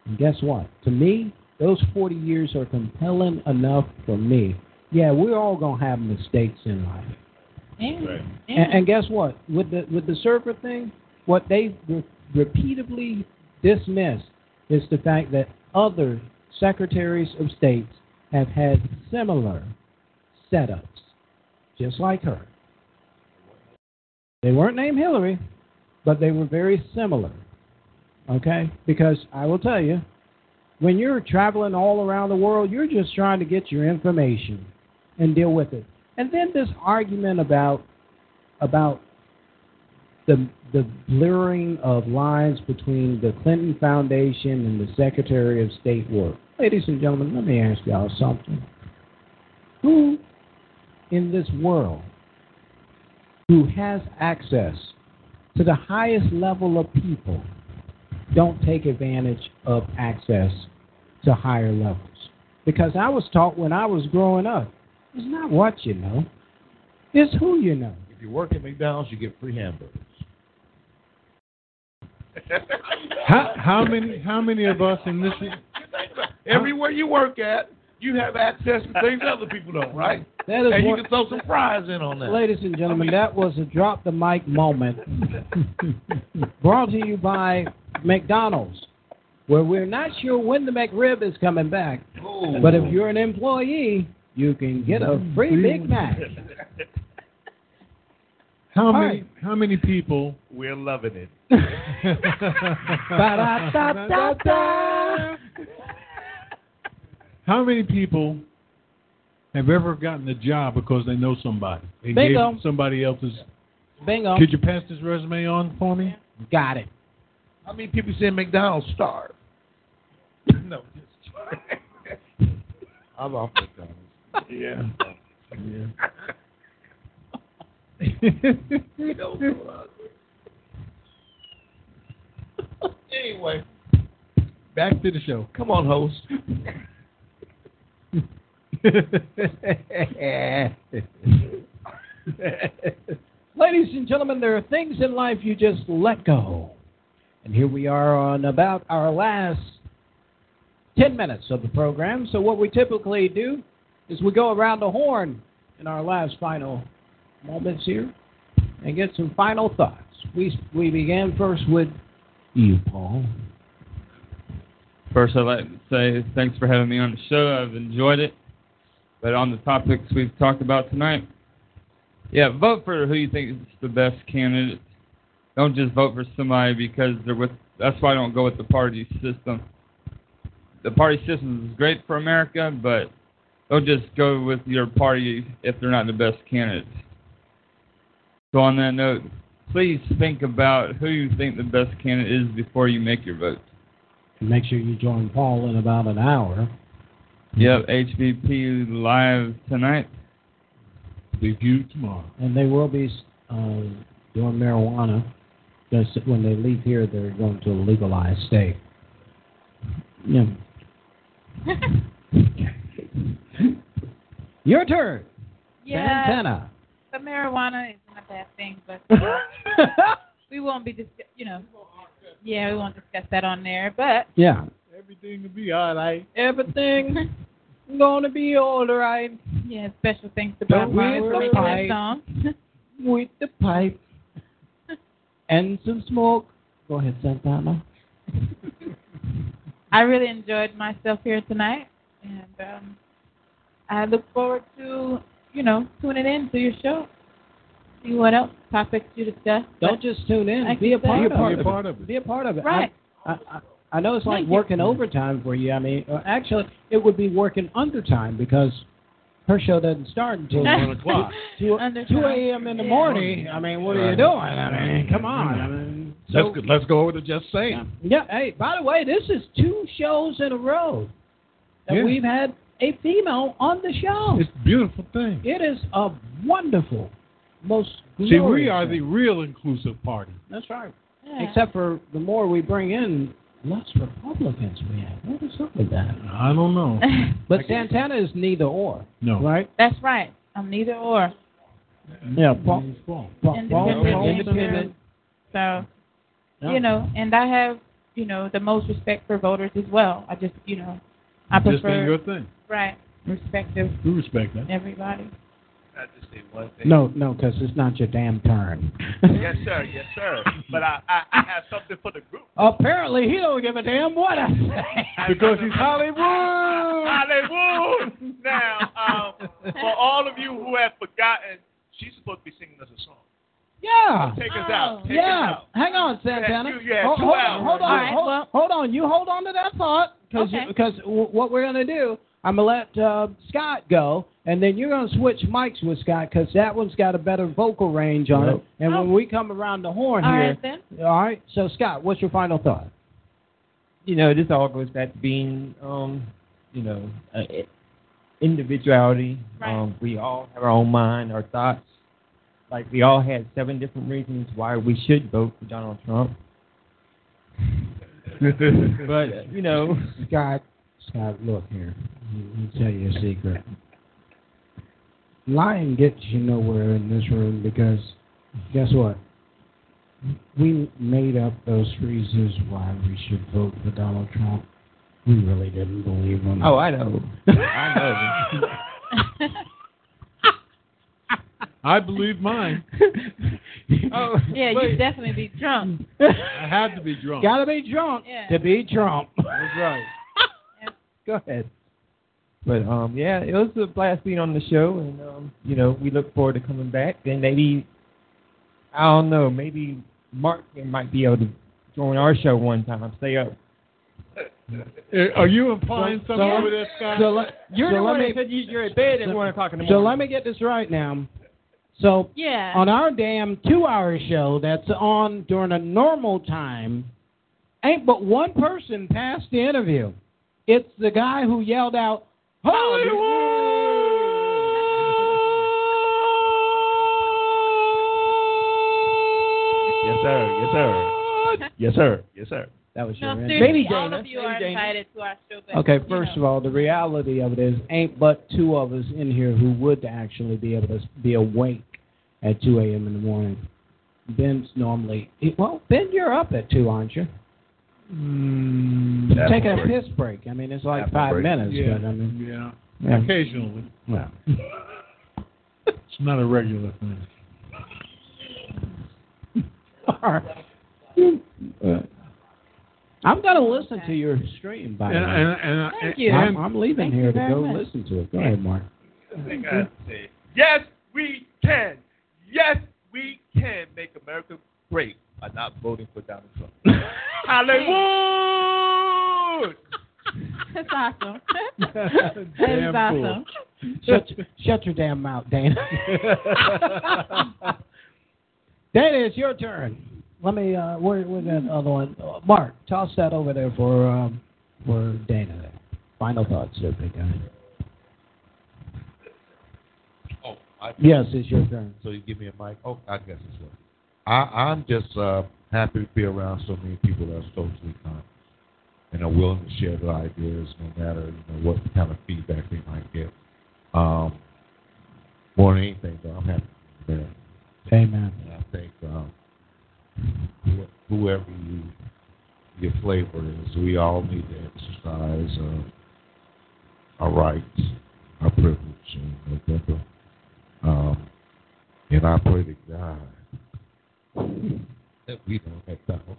And guess what? To me, those 40 years are compelling enough for me. Yeah, we're all going to have mistakes in life. And, And, and guess what? With the with the server thing, what they re- repeatedly dismiss is the fact that other secretaries of states have had similar setups, just like her. They weren't named Hillary, but they were very similar. Okay? Because I will tell you, when you're traveling all around the world, you're just trying to get your information and deal with it. And then this argument about about the the blurring of lines between the Clinton Foundation and the Secretary of State work. Ladies and gentlemen, let me ask y'all something. Who in this world who has access to the highest level of people don't take advantage of access to higher levels? Because I was taught when I was growing up, it's not what you know, it's who you know. If you work at McDonald's, you get free hamburgers. How, how many how many of us in this Everywhere you work at, you have access to things other people don't, right? That is and you can throw some fries in on that. Ladies and gentlemen, that was a drop the mic moment brought to you by McDonald's, where we're not sure when the McRib is coming back. But if you're an employee, you can get a mm-hmm. free Big Mac. how many right. how many people We're loving it. How many people have ever gotten a job because they know somebody and Bingo. gave somebody else's Bingo. Could you pass this resume on for me? Got it. How many people say McDonald's starve? no, just I'm off McDonald's. Yeah. anyway, Back to the show. come on, host. Ladies and gentlemen, there are things in life you just let go. And here we are on about our last 10 minutes of the program. So, what we typically do is we go around the horn in our last final moments here and get some final thoughts. We, we began first with you, Paul. First, I'd like to say thanks for having me on the show. I've enjoyed it. But on the topics we've talked about tonight, yeah, vote for who you think is the best candidate. Don't just vote for somebody because they're with. That's why I don't go with the party system. The party system is great for America, but don't just go with your party if they're not the best candidates. So on that note, please think about who you think the best candidate is before you make your vote. And make sure you join Paul in about an hour. Yep, HVP live tonight. Debut tomorrow. And they will be uh, doing marijuana. Just when they leave here, they're going to a legalized state. Yeah. Your turn. Yeah, Santana. the marijuana isn't a bad thing, but we won't be discuss. You know, yeah, we won't discuss that on there. But Yeah. Everything will be all right. Everything gonna be all right yeah, special thanks to Bob With Marley for the making that pipe. song. with the pipe and some smoke. Go ahead, Santana. I really enjoyed myself here tonight, and um, I look forward to you know tuning in to your show. See what else topics you discuss. Don't just tune in. I Be a can part, say- of, Be a it. part of it. Be a part of it. Right. I, I, I know it's like Thank you. working overtime for you. I mean, uh, actually, it would be working undertime because her show doesn't start until One o'clock. two, 2 a.m. in the Yeah. morning. I mean, what are you doing? I mean, come on. I mean, so, let's go, let's go over to just saying. yeah. Hey, by the way, this is two shows in a row that Yeah. we've had a female on the show. It's a beautiful thing. It is a wonderful, most See, we are thing. the real inclusive party. That's right. Yeah. Except for the more we bring in, less Republicans we have. What is up with that? I don't know. But Santana is neither or, No. right? That's right. I'm neither or. Yeah, Paul, It's wrong. Paul, Independent, independent. So Yeah. you know, and I have you know the most respect for voters as well. I just you know, I Just ain't prefer your thing. Right respect of We respect that. everybody. I just say one thing. No, no, because it's not your damn turn. Yes, sir. Yes, sir. But I, I, I have something for the group. Apparently, he don't give a damn what I say. Because he's Hollywood. Hollywood. Now, um, for all of you who have forgotten, she's supposed to be singing us a song. Yeah. Take us out. Take us Yeah. out. Hang on, Santana. You- you hold, hold on, hold on, All right, hold, hold on. You hold on to that thought because Okay. because w- what we're gonna do, I'm gonna let uh, Scott go, and then you're gonna switch mics with Scott because that one's got a better vocal range on it. And when we come around the horn All here, right then. all right. So Scott, what's your final thought? You know, this all goes back to being um, you know, uh, individuality. Right. Um, we all have our own mind, our thoughts. Like we all had seven different reasons why we should vote for Donald Trump. but you know, Scott, Scott, look here. Let me tell you a secret. Lying gets you nowhere in this room because guess what? We made up those reasons why we should vote for Donald Trump. We really didn't believe him. oh, I know, I know. I believe mine. oh, yeah, but- you definitely be drunk. I had to be drunk. Gotta be drunk Yeah. to be Trump. That's right. Go ahead. But um, yeah, it was a blast being on the show, and um, you know, we look forward to coming back. And maybe, I don't know, maybe Mark might be able to join our show one time. Stay up. Uh, Are you implying So- something so- over there, Scott? So let, You're so the one me, that said you, you're at bed at one o'clock in the so let me get this right now. So Yeah. on our damn two-hour show that's on during a normal time, ain't but one person passed the interview. It's the guy who yelled out, Yes, sir. Yes, sir. Yes, sir. Yes, sir. That was your No, answer. seriously, Maybe all Dana. of you Maybe are Dana. invited to our show. But, Okay, first know. of all, the reality of it is, ain't but two of us in here who would actually be able to be awake at 2 a.m. in the morning. Ben's normally, well, Ben, you're up at 2, aren't you? Mm, You're taking a piss break. I mean, it's like Apple five break. minutes, yeah, but I mean, yeah. yeah. Occasionally. Well, It's not a regular thing. all right. I'm going to listen to your stream, by the way. and, and, Thank and, you. I'm, I'm leaving Thank here to go much. listen to it. Go ahead, Mark. I think I say, yes, we can. Yes, we can make America great by not voting for Donald Trump. Hollywood! That's awesome. that is Damn fool. awesome. Shut, shut your damn mouth, Dana. Dana, it's your turn. Let me. Uh, where, where's that other one? Uh, Mark, toss that over there for um, for Dana. Final thoughts, there, big guy. Oh, I, Yes, it's your turn. So you give me a mic? Oh, I guess it's right. I, I'm just uh, happy to be around so many people that are socially conscious and are willing to share their ideas, no matter you know what kind of feedback they might get. Um, more than anything, though, I'm happy to be there. Amen. And I think um, whoever you your flavor is, we all need to exercise uh, our rights, our privilege, and November. Um, and I pray to God we don't have Donald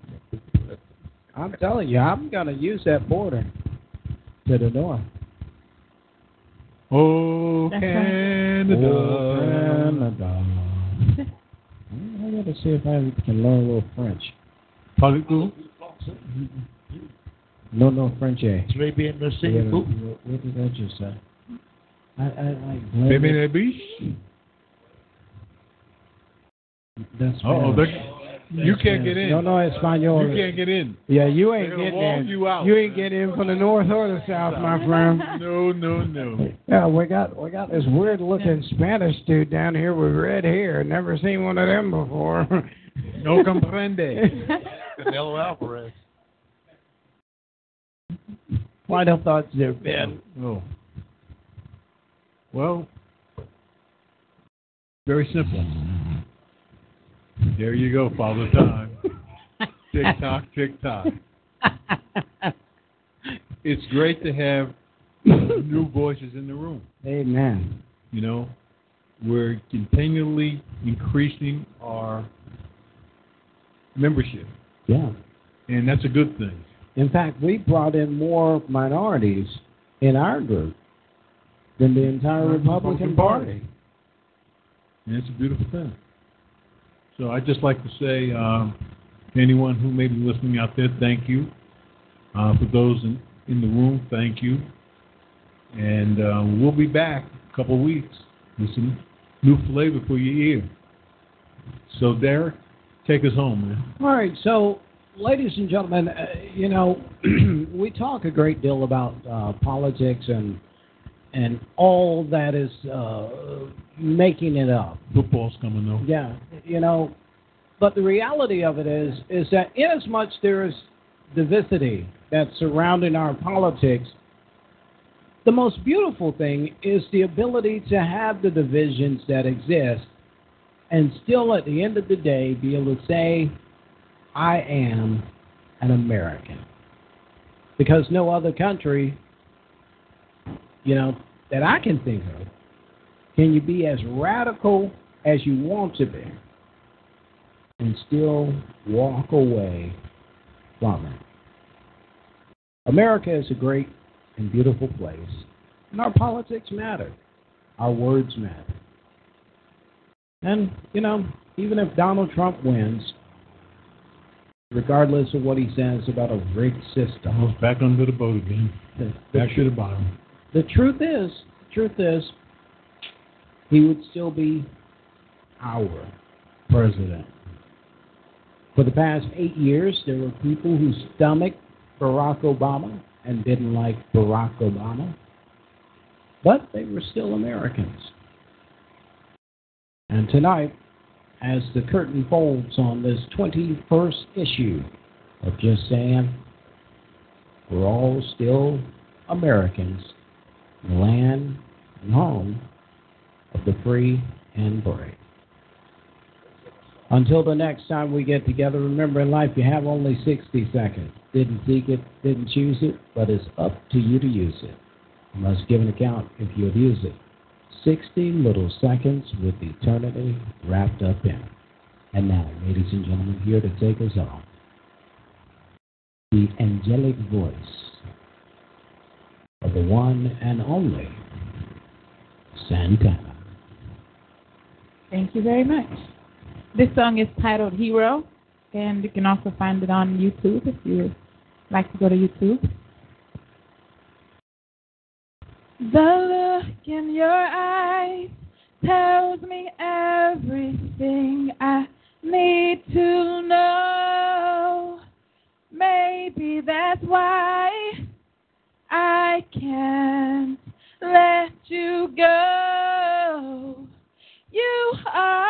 I'm telling you, I'm going to use that border to the north. oh, That's Canada. Oh, Canada. I got to see if I can learn a little French. Parlez-vous? No, no French. Eh? Très bien, merci What, beaucoup. what, what did I just say? I, I like. Baby la biche? That's Oh, you That's can't Spanish. get in. No, no, Espanol. You can't get in. Yeah, you ain't They're getting wall in. you out. ain't getting in from the north or the south, my friend. No, no, no. Yeah, we got we got this weird looking Spanish dude down here with red hair. Never seen one of them before. No comprende. Canelo Alvarez. Final thoughts there, Ben. Oh. Well, very simple. There you go, Father Time. tick tock, tick tock. It's great to have new voices in the room. Amen. You know, we're continually increasing our membership, Yeah. and that's a good thing. In fact, we brought in more minorities in our group than the entire Republican Party. And it's a beautiful thing. So I'd just like to say, um, to anyone who may be listening out there, thank you. Uh, for those in, in the room, thank you. And uh, we'll be back a couple of weeks with some new flavor for your ear. So, Derek, take us home, man. All right, so ladies and gentlemen, uh, you know, we talk a great deal about uh, politics and and all that is uh, making it up. Football's coming though. Yeah, you know, but the reality of it is is that inasmuch as there is diversity that's surrounding our politics, the most beautiful thing is the ability to have the divisions that exist and still at the end of the day be able to say, I am an American. Because no other country, you know, that I can think of, can you be as radical as you want to be and still walk away from it. America is a great and beautiful place, and our politics matter. Our words matter. And, you know, even if Donald Trump wins, regardless of what he says about a rigged system, Almost back under the boat again. Back to the bottom. The truth is, truth is, he would still be our president. For the past eight years, there were people who stomached Barack Obama and didn't like Barack Obama, but they were still Americans. And tonight, as the curtain folds on this 21st issue of Just Saying, we're all still Americans, the land and home of the free and brave. Until the next time we get together, remember in life you have only 60 seconds. Didn't seek it, didn't choose it, but it's up to you to use it. You must give an account if you abuse it. 60 little seconds with eternity wrapped up in it. And now, ladies and gentlemen, here to take us off, the angelic voice of the one and only Santana. Thank you very much. This song is titled Hero, and you can also find it on YouTube if you like to go to YouTube. The look in your eyes tells me everything I need to know. Maybe that's why I can't let you go. You are